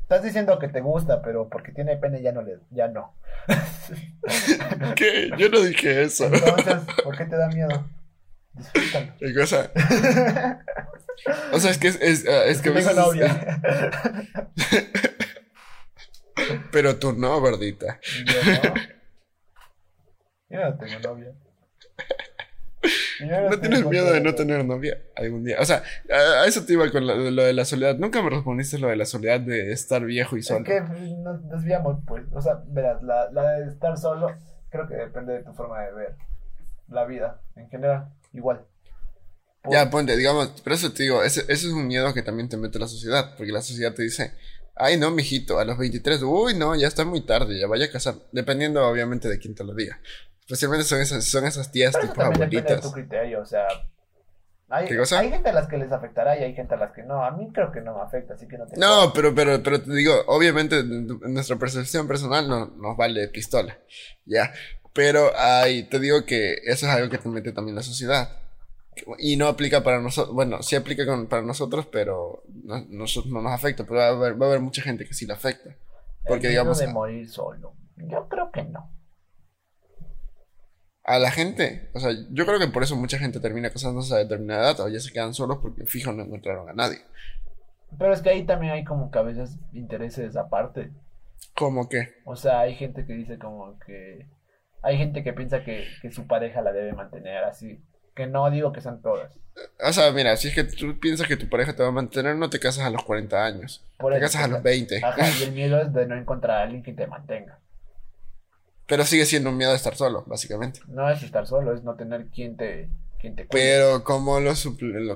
estás diciendo que te gusta, pero porque tiene pene ya no le, ya no. ¿Qué? Yo no dije eso. Entonces, ¿por qué te da miedo? Disfrútalo. ¿Qué cosa? O sea, es que es, es, ah, es que tengo novia. Pero tú no, gordita. Yo no. Yo no tengo novia. ¿No tienes miedo de no tener novia algún día? O sea, a a eso te iba con la- lo de la soledad. Nunca me respondiste lo de la soledad de estar viejo y Es solo. que nos desviamos, pues. O sea, verás, la, la de estar solo, creo que depende de tu forma de ver la vida en general. Igual. Por- Ya, ponte, digamos, pero eso te digo, ese, ese es un miedo que también te mete la sociedad, porque la sociedad te dice, ay, no, mijito, a los 23, uy, no, ya está muy tarde, ya vaya a casar, dependiendo obviamente de quién te lo diga. Especialmente son esas, son esas tías Pero eso tipo depende de abuelitas. tu criterio, o sea. Hay, hay gente a las que les afectará y hay gente a las que no. A mí creo que no me afecta, así que no te No, pero, pero, pero te digo, obviamente en en nuestra percepción personal no, nos vale pistola, ya. Pero hay, te digo que eso es algo que te mete también la sociedad. Y no aplica para nosotros, bueno, sí aplica con- para nosotros, pero no, nosotros no nos afecta, pero va a, haber, va a haber mucha gente que sí le afecta. Porque El digamos, de morir solo. Yo creo que no. a la gente, o sea, yo creo que por eso mucha gente termina casándose a determinada edad o ya se quedan solos porque fijo no encontraron a nadie. Pero es que ahí también hay como que a veces intereses aparte. ¿Cómo que? O sea, hay gente que dice como que... Hay gente que piensa que, que su pareja la debe mantener así. Que no digo que sean todas. O sea, mira, si es que tú piensas que tu pareja te va a mantener, no te casas a los 40 años. Por Te casas a los 20. Ajá, y el miedo es de no encontrar a alguien que te mantenga. Pero sigue siendo un miedo de estar solo, básicamente. No es estar solo, es no tener quien te, quien te cuide. Pero ¿cómo lo,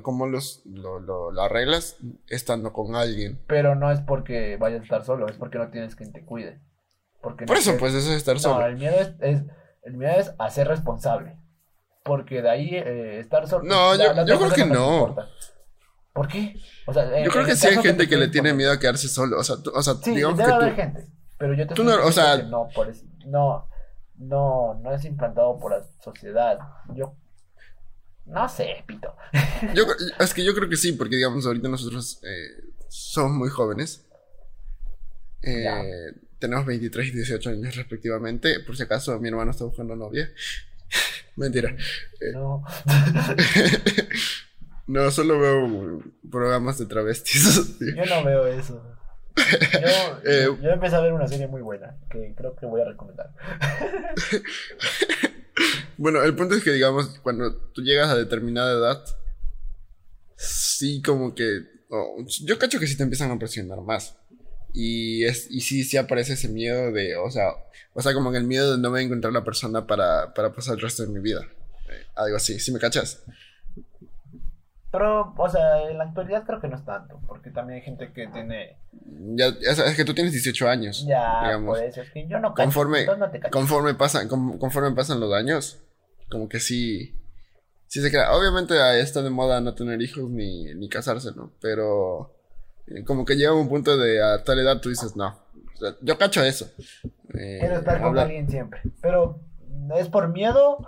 cómo los, lo, lo- lo arreglas estando con alguien? Pero no es porque vayas a estar solo, es porque no tienes quien te cuide. Porque Por no eso, pues eso es estar No, solo. el miedo es, es- el miedo es a ser responsable. Porque de ahí eh, estar solo. No, la- yo- yo creo que no. ¿Por qué? O sea, en- Yo creo en que sí hay gente te que le tiene miedo a quedarse solo. O sea, tú- o sea Sí, digamos debe que haber tú... gente. Pero yo te tú no- o sea- que no, por eso- no, no, no es implantado por la sociedad. Yo. No sé, pito. Yo, es que yo creo que sí, porque digamos, ahorita nosotros eh, somos muy jóvenes. Eh. Tenemos 23 y 18 años respectivamente. Por si acaso mi hermano está buscando novia. Mentira. No. No, solo veo programas de travestis. Yo no veo eso. Yo, Eh, yo empecé a ver una serie muy buena que creo que voy a recomendar. Bueno, el punto es que, digamos, cuando tú llegas a determinada edad, sí, como que. oh, yo cacho que sí te empiezan a presionar más. Y, es, y sí, sí aparece ese miedo de. O sea, o sea como que el miedo de no voy a encontrar la persona para, para pasar el resto de mi vida. Eh, algo así, ¿sí me cachas? Pero, o sea, en la actualidad creo que no es tanto, porque también hay gente que tiene. Ya, es, es que tú tienes 18 años. Ya, digamos. por eso es que yo no cacho. Conforme, no te conforme, pasan, con- conforme pasan los años, como que sí, sí se crea. Obviamente ahí está de moda no tener hijos ni, ni casarse, ¿no? Pero como que llega un punto de a tal edad tú dices, no. O sea, yo cacho eso. Eh, Quiero estar con alguien siempre. Pero, ¿es por miedo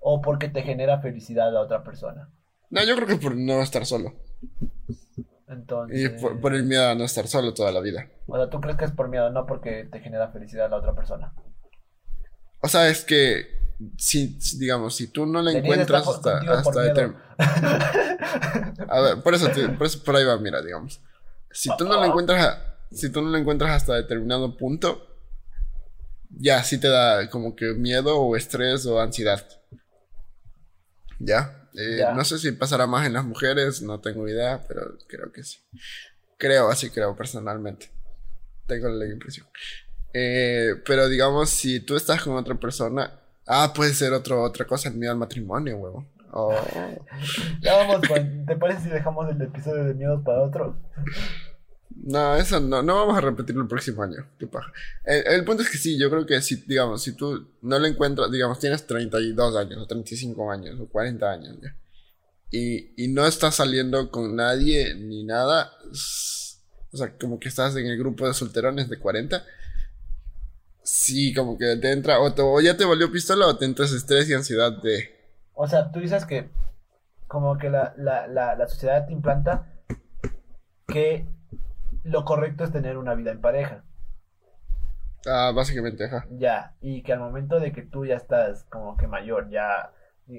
o porque te genera felicidad la otra persona? No, yo creo que por no estar solo. Entonces. Y por, por el miedo a no estar solo toda la vida. O sea, ¿tú crees que es por miedo, no porque te genera felicidad la otra persona? O sea, es que si, digamos, si tú no la encuentras hasta, hasta A ver, por eso, te- por eso por ahí va, mira, digamos. Si tú no la encuentras, a- si tú no la encuentras hasta determinado punto, ya sí te da como que miedo o estrés o ansiedad. ¿Ya? Eh, Ya. No sé si pasará más en las mujeres, no tengo idea, pero creo que sí. Creo, así creo personalmente. Tengo la impresión. Eh, pero digamos, si tú estás con otra persona, ah, puede ser otro, otra cosa, el miedo al matrimonio, huevo. Oh. Ya vamos con. ¿Te parece si dejamos el episodio de miedos para otro? No, eso no, no vamos a repetirlo el próximo año. Qué. El, punto es que sí, yo creo que si, digamos, si tú no lo encuentras, digamos, tienes 32 años, o 35 años, o 40 años, ya, y, y no estás saliendo con nadie ni nada, o sea, como que estás en el grupo de solterones de 40, sí, como que te entra, o, te- o ya te valió pistola, o te entras estrés y ansiedad de... O sea, tú dices que como que la, la, la, la sociedad te implanta que lo correcto es tener una vida en pareja. Ah, básicamente, ajá. Ya, y que al momento de que tú ya estás como que mayor, ya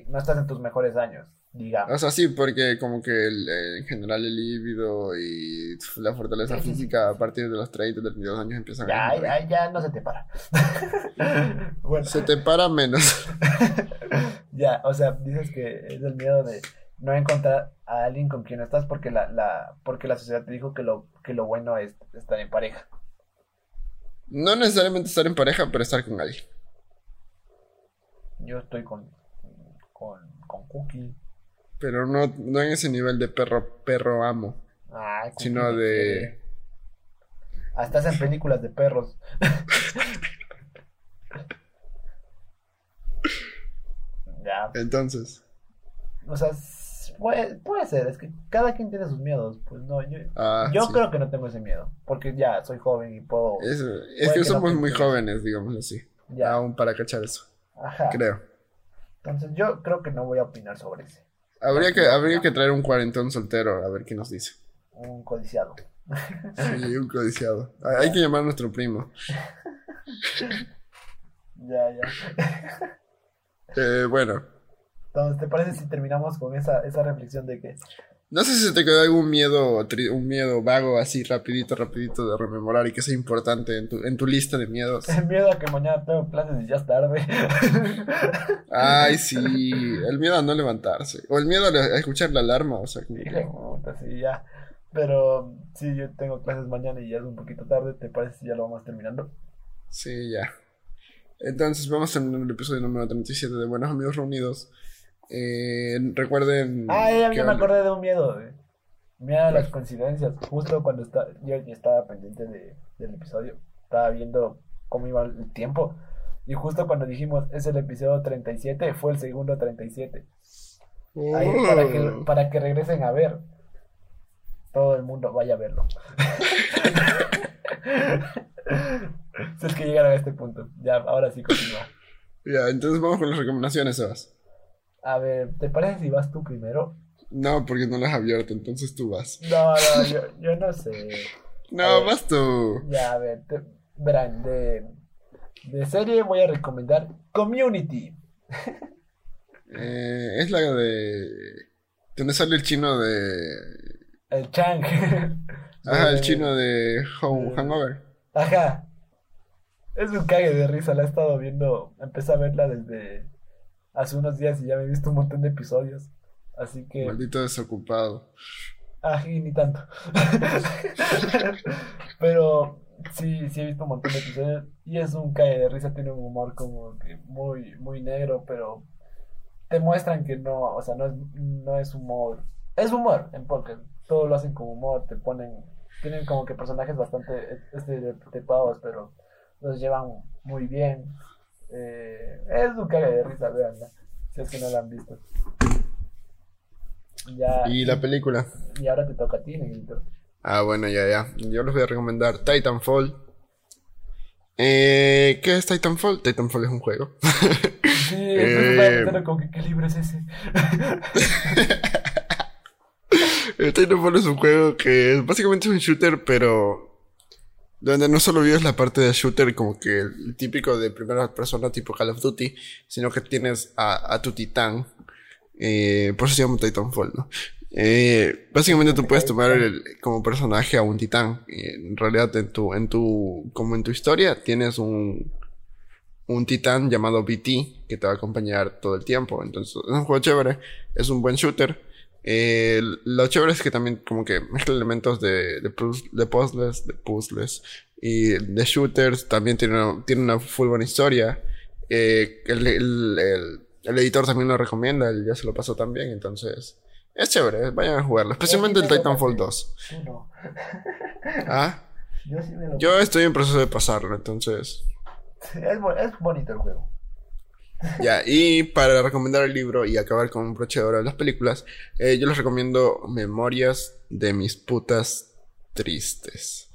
no estás en tus mejores años, O digamos. sea, sí, porque como que el, eh, en general el líbido y la fortaleza Sí, sí, sí. física a partir de los 30, 32 años empiezan Ya, a disminuir. ahí ya no se te para. Bueno, Se te para menos. ya, o sea, dices que es el miedo de no encontrar a alguien con quien estás porque la, la, porque la sociedad te dijo que lo, que lo bueno es estar en pareja. No necesariamente estar en pareja, pero estar con alguien. Yo estoy con, con, con Cookie. Pero no, no en ese nivel de perro, perro amo, Cookie sino de... Hasta hacen películas de perros. ya, Entonces, o sea, puede, puede ser, es que cada quien tiene sus miedos. Pues no, yo, ah, yo sí. creo que no tengo ese miedo, porque ya soy joven y puedo. Es, que que somos no muy jóvenes, digamos así. Ya, Aún para cachar eso, ajá. creo. Entonces yo creo que no voy a opinar sobre ese. Habría que, habría que traer un cuarentón soltero a ver qué nos dice. Un codiciado. Sí, un codiciado. Hay hay que llamar a nuestro primo. Ya, ya. Eh, bueno, Entonces, ¿te parece si terminamos con esa, esa reflexión de que no sé si se te quedó algún miedo, un miedo vago así rapidito, rapidito de rememorar y que sea importante en tu, en tu lista de miedos. el miedo a que mañana tengo clases y ya es tarde? Ay, sí, el miedo a no levantarse. O el miedo a escuchar la alarma, o sea, que... sí, ya. Pero sí, yo tengo clases mañana y ya es un poquito tarde. ¿Te parece si ya lo vamos terminando? Sí, ya. Entonces vamos terminando el episodio número 37 de Buenos Amigos Reunidos. Eh, recuerden... Ah, ya, me acordé de un miedo. eh. Miedo a las coincidencias. Justo cuando está, yo estaba pendiente de, del episodio, estaba viendo cómo iba el tiempo. Y justo cuando dijimos es el episodio 37, fue el segundo 37. Ahí, para, que, Oh. para que regresen a ver. Todo el mundo vaya a verlo. si es que llegaron a este punto. Ya, ahora sí continúa. Ya, entonces vamos con las recomendaciones, Sebas. A ver, ¿te parece si vas tú primero? No, porque no las has abierto, entonces tú vas. No, no, yo, yo no sé. No, ver. vas tú. Ya, a ver, te- verán, de, de serie voy a recomendar Community. Eh, es la de... ¿Dónde sale el chino de... El Chang. Ajá, el chino de Home, Hangover. Ajá. Es un cague de risa, la he estado viendo. Empecé a verla desde hace unos días y ya me he visto un montón de episodios. Así que, Maldito desocupado. ají, ni tanto. Pero sí, sí he visto un montón de episodios y es un cague de risa, tiene un humor como que muy, muy negro, pero te muestran que no, o sea, no es, no es humor. Es humor en podcast. Todo lo hacen con humor, te ponen, tienen como que personajes bastante estereotipados, pero los llevan muy bien. Eh, es un cague de risa, veanla, si es que no la han visto. Ya, ¿Y la película? y ahora te toca a ti, negrito. Ah, bueno, ya, ya. Yo les voy a recomendar Titanfall. Eh, ¿qué es Titanfall? Titanfall es un juego. Sí, Eh, como que qué libro es ese. Titanfall es un juego que es básicamente un shooter, pero donde no solo vives la parte de shooter como que el típico de primera persona tipo Call of Duty, sino que tienes a, a tu titán. Eh, por eso se llama Titanfall, ¿no? Eh, básicamente tú puedes tomar como personaje a un titán. Y en realidad en tu, en tu, como en tu historia tienes un, un titán llamado BT que te va a acompañar todo el tiempo. Entonces es un juego chévere, es un buen shooter. Eh, lo chévere es que también como que mezcla elementos de, de, puz- de puzzles, de puzzles y de shooters. También tiene una, tiene una full buena historia. Eh, el, el- el- el editor también lo recomienda, él ya se lo pasó también, entonces Es chévere, vayan a jugarlo. Especialmente el Titanfall pasé. 2. Tú no. ¿Ah? Yo sí me lo Yo estoy en proceso de pasarlo, entonces. Es bonito el juego. Ya, y para recomendar el libro y acabar con un broche de oro de las películas, eh, yo les recomiendo Memorias de mis putas tristes.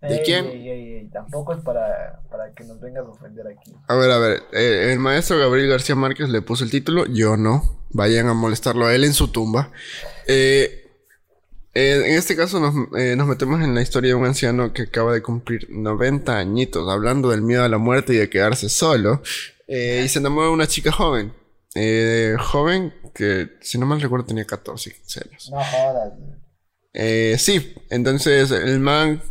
¿De Ey, quién? ey, Tampoco es para, para que nos vengas a ofender aquí. A ver, a ver, eh, el maestro Gabriel García Márquez le puso el título, yo no. Vayan a molestarlo a él en su tumba. Eh, eh, en este caso nos, eh, nos metemos en la historia de un anciano que acaba de cumplir 90 añitos, hablando del miedo a la muerte y de quedarse solo. Eh, y se enamora de una chica joven. Eh, joven que, si no mal recuerdo, tenía 14, 15 años. No jodas. Eh, sí, entonces el man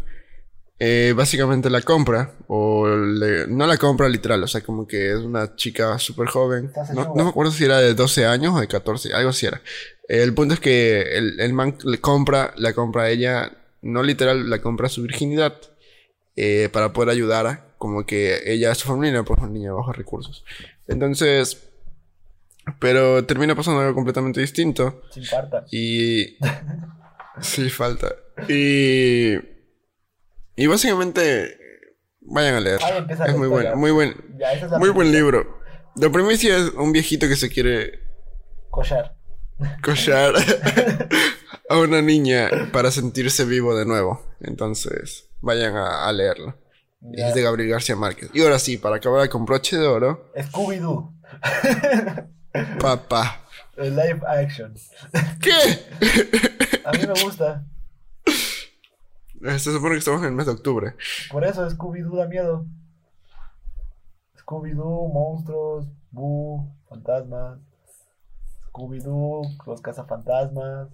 eh, básicamente la compra, o le- no la compra literal, o sea, como que es una chica súper joven. No, me acuerdo si era de 12 años o de 14, algo así era. El punto es que el, el man le compra, la compra a ella, no literal, la compra su virginidad para poder ayudar, a- como que ella, su familia, pues una niña de bajos recursos. Entonces, pero termina pasando algo completamente distinto. Sin parta. Y. sí, falta. Y. Y básicamente. Vayan a leer. Ahí empieza Es la muy historia. buen, muy buen, Ya, esa es la muy buen premisa. libro. La primicia es un viejito que se quiere Cochar. cochar a una niña para sentirse vivo de nuevo. Entonces, vayan a, a leerlo. Es de Gabriel García Márquez. Y ahora sí, para acabar con broche de oro, Scooby-Doo. papá. Live action. ¿Qué? A mí me gusta. Se supone que estamos en el mes de octubre. Por eso Scooby-Doo da miedo. Scooby-Doo, monstruos, Boo, fantasmas. Scooby-Doo, los cazafantasmas.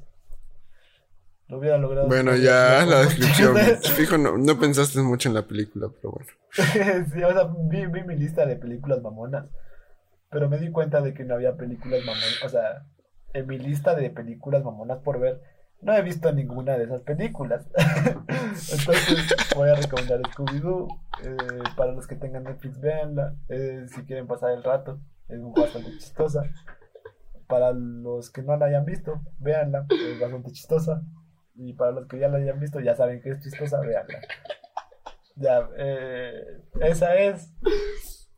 Lo hubiera logrado. Bueno, ya la descripción. Fijo, no, no pensaste mucho en la película, pero bueno. sí, o sea, vi, vi mi lista de películas mamonas. Pero me di cuenta de que no había películas mamonas. O sea, en mi lista de películas mamonas por ver, no he visto ninguna de esas películas. Entonces, voy a recomendar Scooby-Doo. eh, para los que tengan Netflix, véanla. eh, si quieren pasar el rato, es bastante chistosa. Para los que no la hayan visto, véanla. Es bastante chistosa. Y para los que ya la hayan visto, ya saben que es chistosa, véanla. Ya, eh, esa es.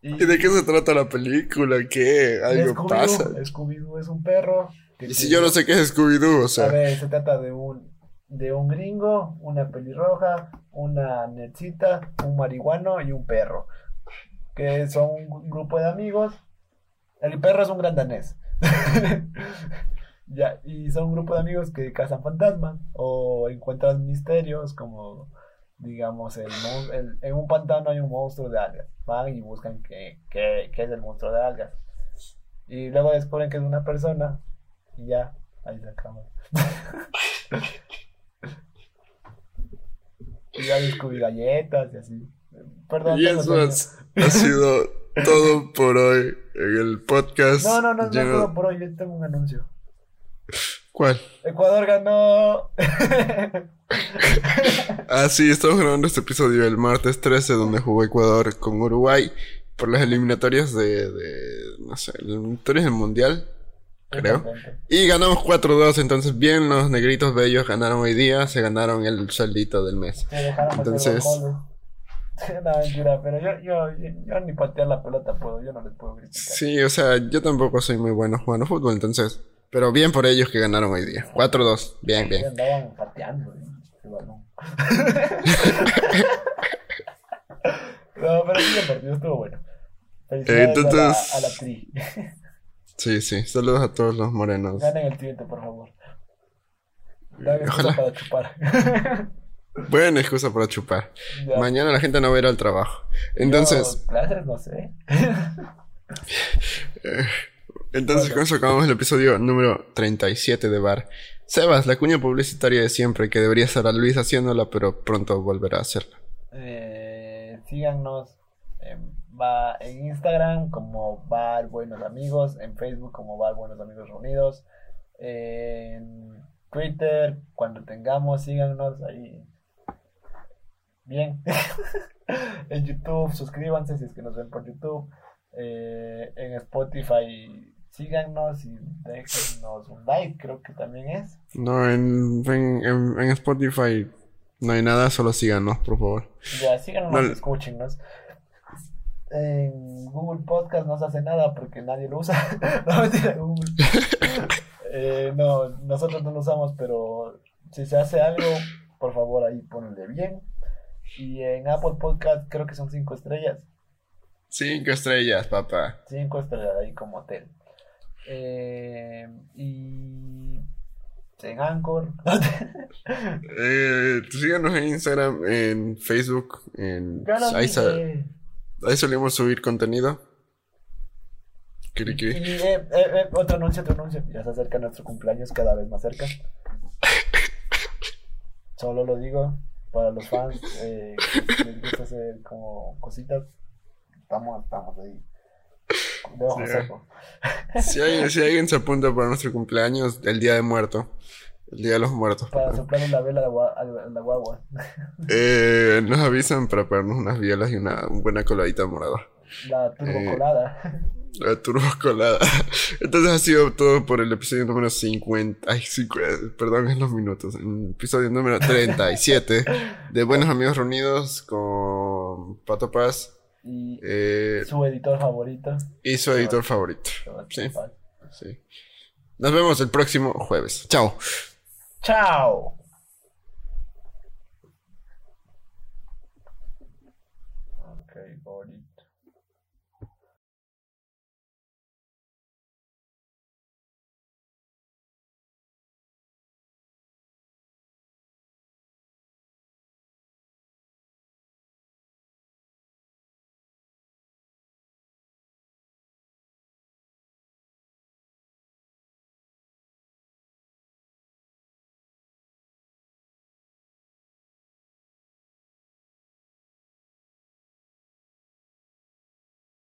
¿Y de qué se trata la película? ¿Qué? ¿Algo pasa? Scooby-Doo es un perro. que Y si tiene- yo no sé qué es Scooby-Doo, o A sea. ver, se trata de un, de un gringo, una pelirroja, una netcita, un marihuano y un perro. Que son un grupo de amigos. El perro es un gran danés. ya, y son un grupo de amigos que cazan fantasmas o encuentran misterios como, digamos, el, el- en un pantano hay un monstruo de algas. Van y buscan qué, qué, qué es el monstruo de algas. Y luego descubren que es una persona y ya, ahí se acaba. y ya descubrí galletas y así. Perdón, Y eso has- ha sido todo por hoy en el podcast. No, no, no, no, lleno- todo por hoy. Yo tengo un anuncio. ¿Cuál? Ecuador ganó. Ah, sí, estamos grabando este episodio el martes 13, donde jugó Ecuador con Uruguay por las eliminatorias de, de no sé, eliminatorias del Mundial, creo. Y ganamos 4-2, entonces bien los negritos bellos ganaron hoy día, se ganaron el sueldito del mes. Entonces-. No, mentira, pero yo, yo, yo, yo ni patear la pelota puedo, yo no les puedo criticar. Sí, o sea, yo tampoco soy muy bueno jugando fútbol, entonces. Pero bien por ellos que ganaron hoy día. 4-2, bien, bien. Andaban pateando ¿eh? balón. no, pero sí el partido estuvo bueno. Felicidades Entonces- a, la, a la tri. Sí, sí, saludos a todos los morenos. Ganen el siguiente, por favor. Excusa Ojalá. para chupar. Buena excusa para chupar. Ya. Mañana la gente no va a ir al trabajo. Entonces, Yo, clases, no sé. Entonces con eso acabamos el episodio número 37 de Bar. Sebas, la cuña publicitaria de siempre, que debería estar a Luis haciéndola, pero pronto volverá a hacerla. Eh, síganos en, va, en Instagram como Bar Buenos Amigos, en Facebook como Bar Buenos Amigos Reunidos, en Twitter, cuando tengamos, síganos ahí. Bien. en YouTube, suscríbanse si es que nos ven por YouTube. Eh, en Spotify, síganos y déjenos un like, creo que también es. No, en, en, en- en Spotify no hay nada, solo síganos, por favor. Ya, síganos, No. escúchenos. En Google Podcast no se hace nada porque nadie lo usa. no, mentira, Google. Eh, no, nosotros no lo usamos, pero si se hace algo, por favor ahí ponle bien. Y en Apple Podcast creo que son cinco estrellas. Cinco estrellas, papá. Cinco estrellas ahí como hotel. Eh, y en Anchor. Eh, síganos en Instagram, en Facebook, en... Ahí, sa- dije. ahí solemos subir contenido. Kiri, Y kiri. eh, eh, eh, otro anuncio, otro anuncio. Ya se acerca nuestro cumpleaños cada vez más cerca. Solo lo digo para los fans eh, que les gusta hacer como cositas. Estamos, estamos ahí. Si, alguien- si alguien se apunta para nuestro cumpleaños, el día de muerto, el día de los muertos, Para soplarle la vela a la, guagua. Eh, nos avisan para ponernos unas bielas y una buena coladita morada. La turbo colada. La turbo colada. Entonces ha sido todo por el episodio número 50. Ay, 50, perdón, es los minutos. El episodio número 37 de Buenos Amigos Reunidos con Pato Paz Y eh, su editor favorito. y su editor favorito. Sí. Sí. Nos vemos el próximo jueves. Chao. Chao.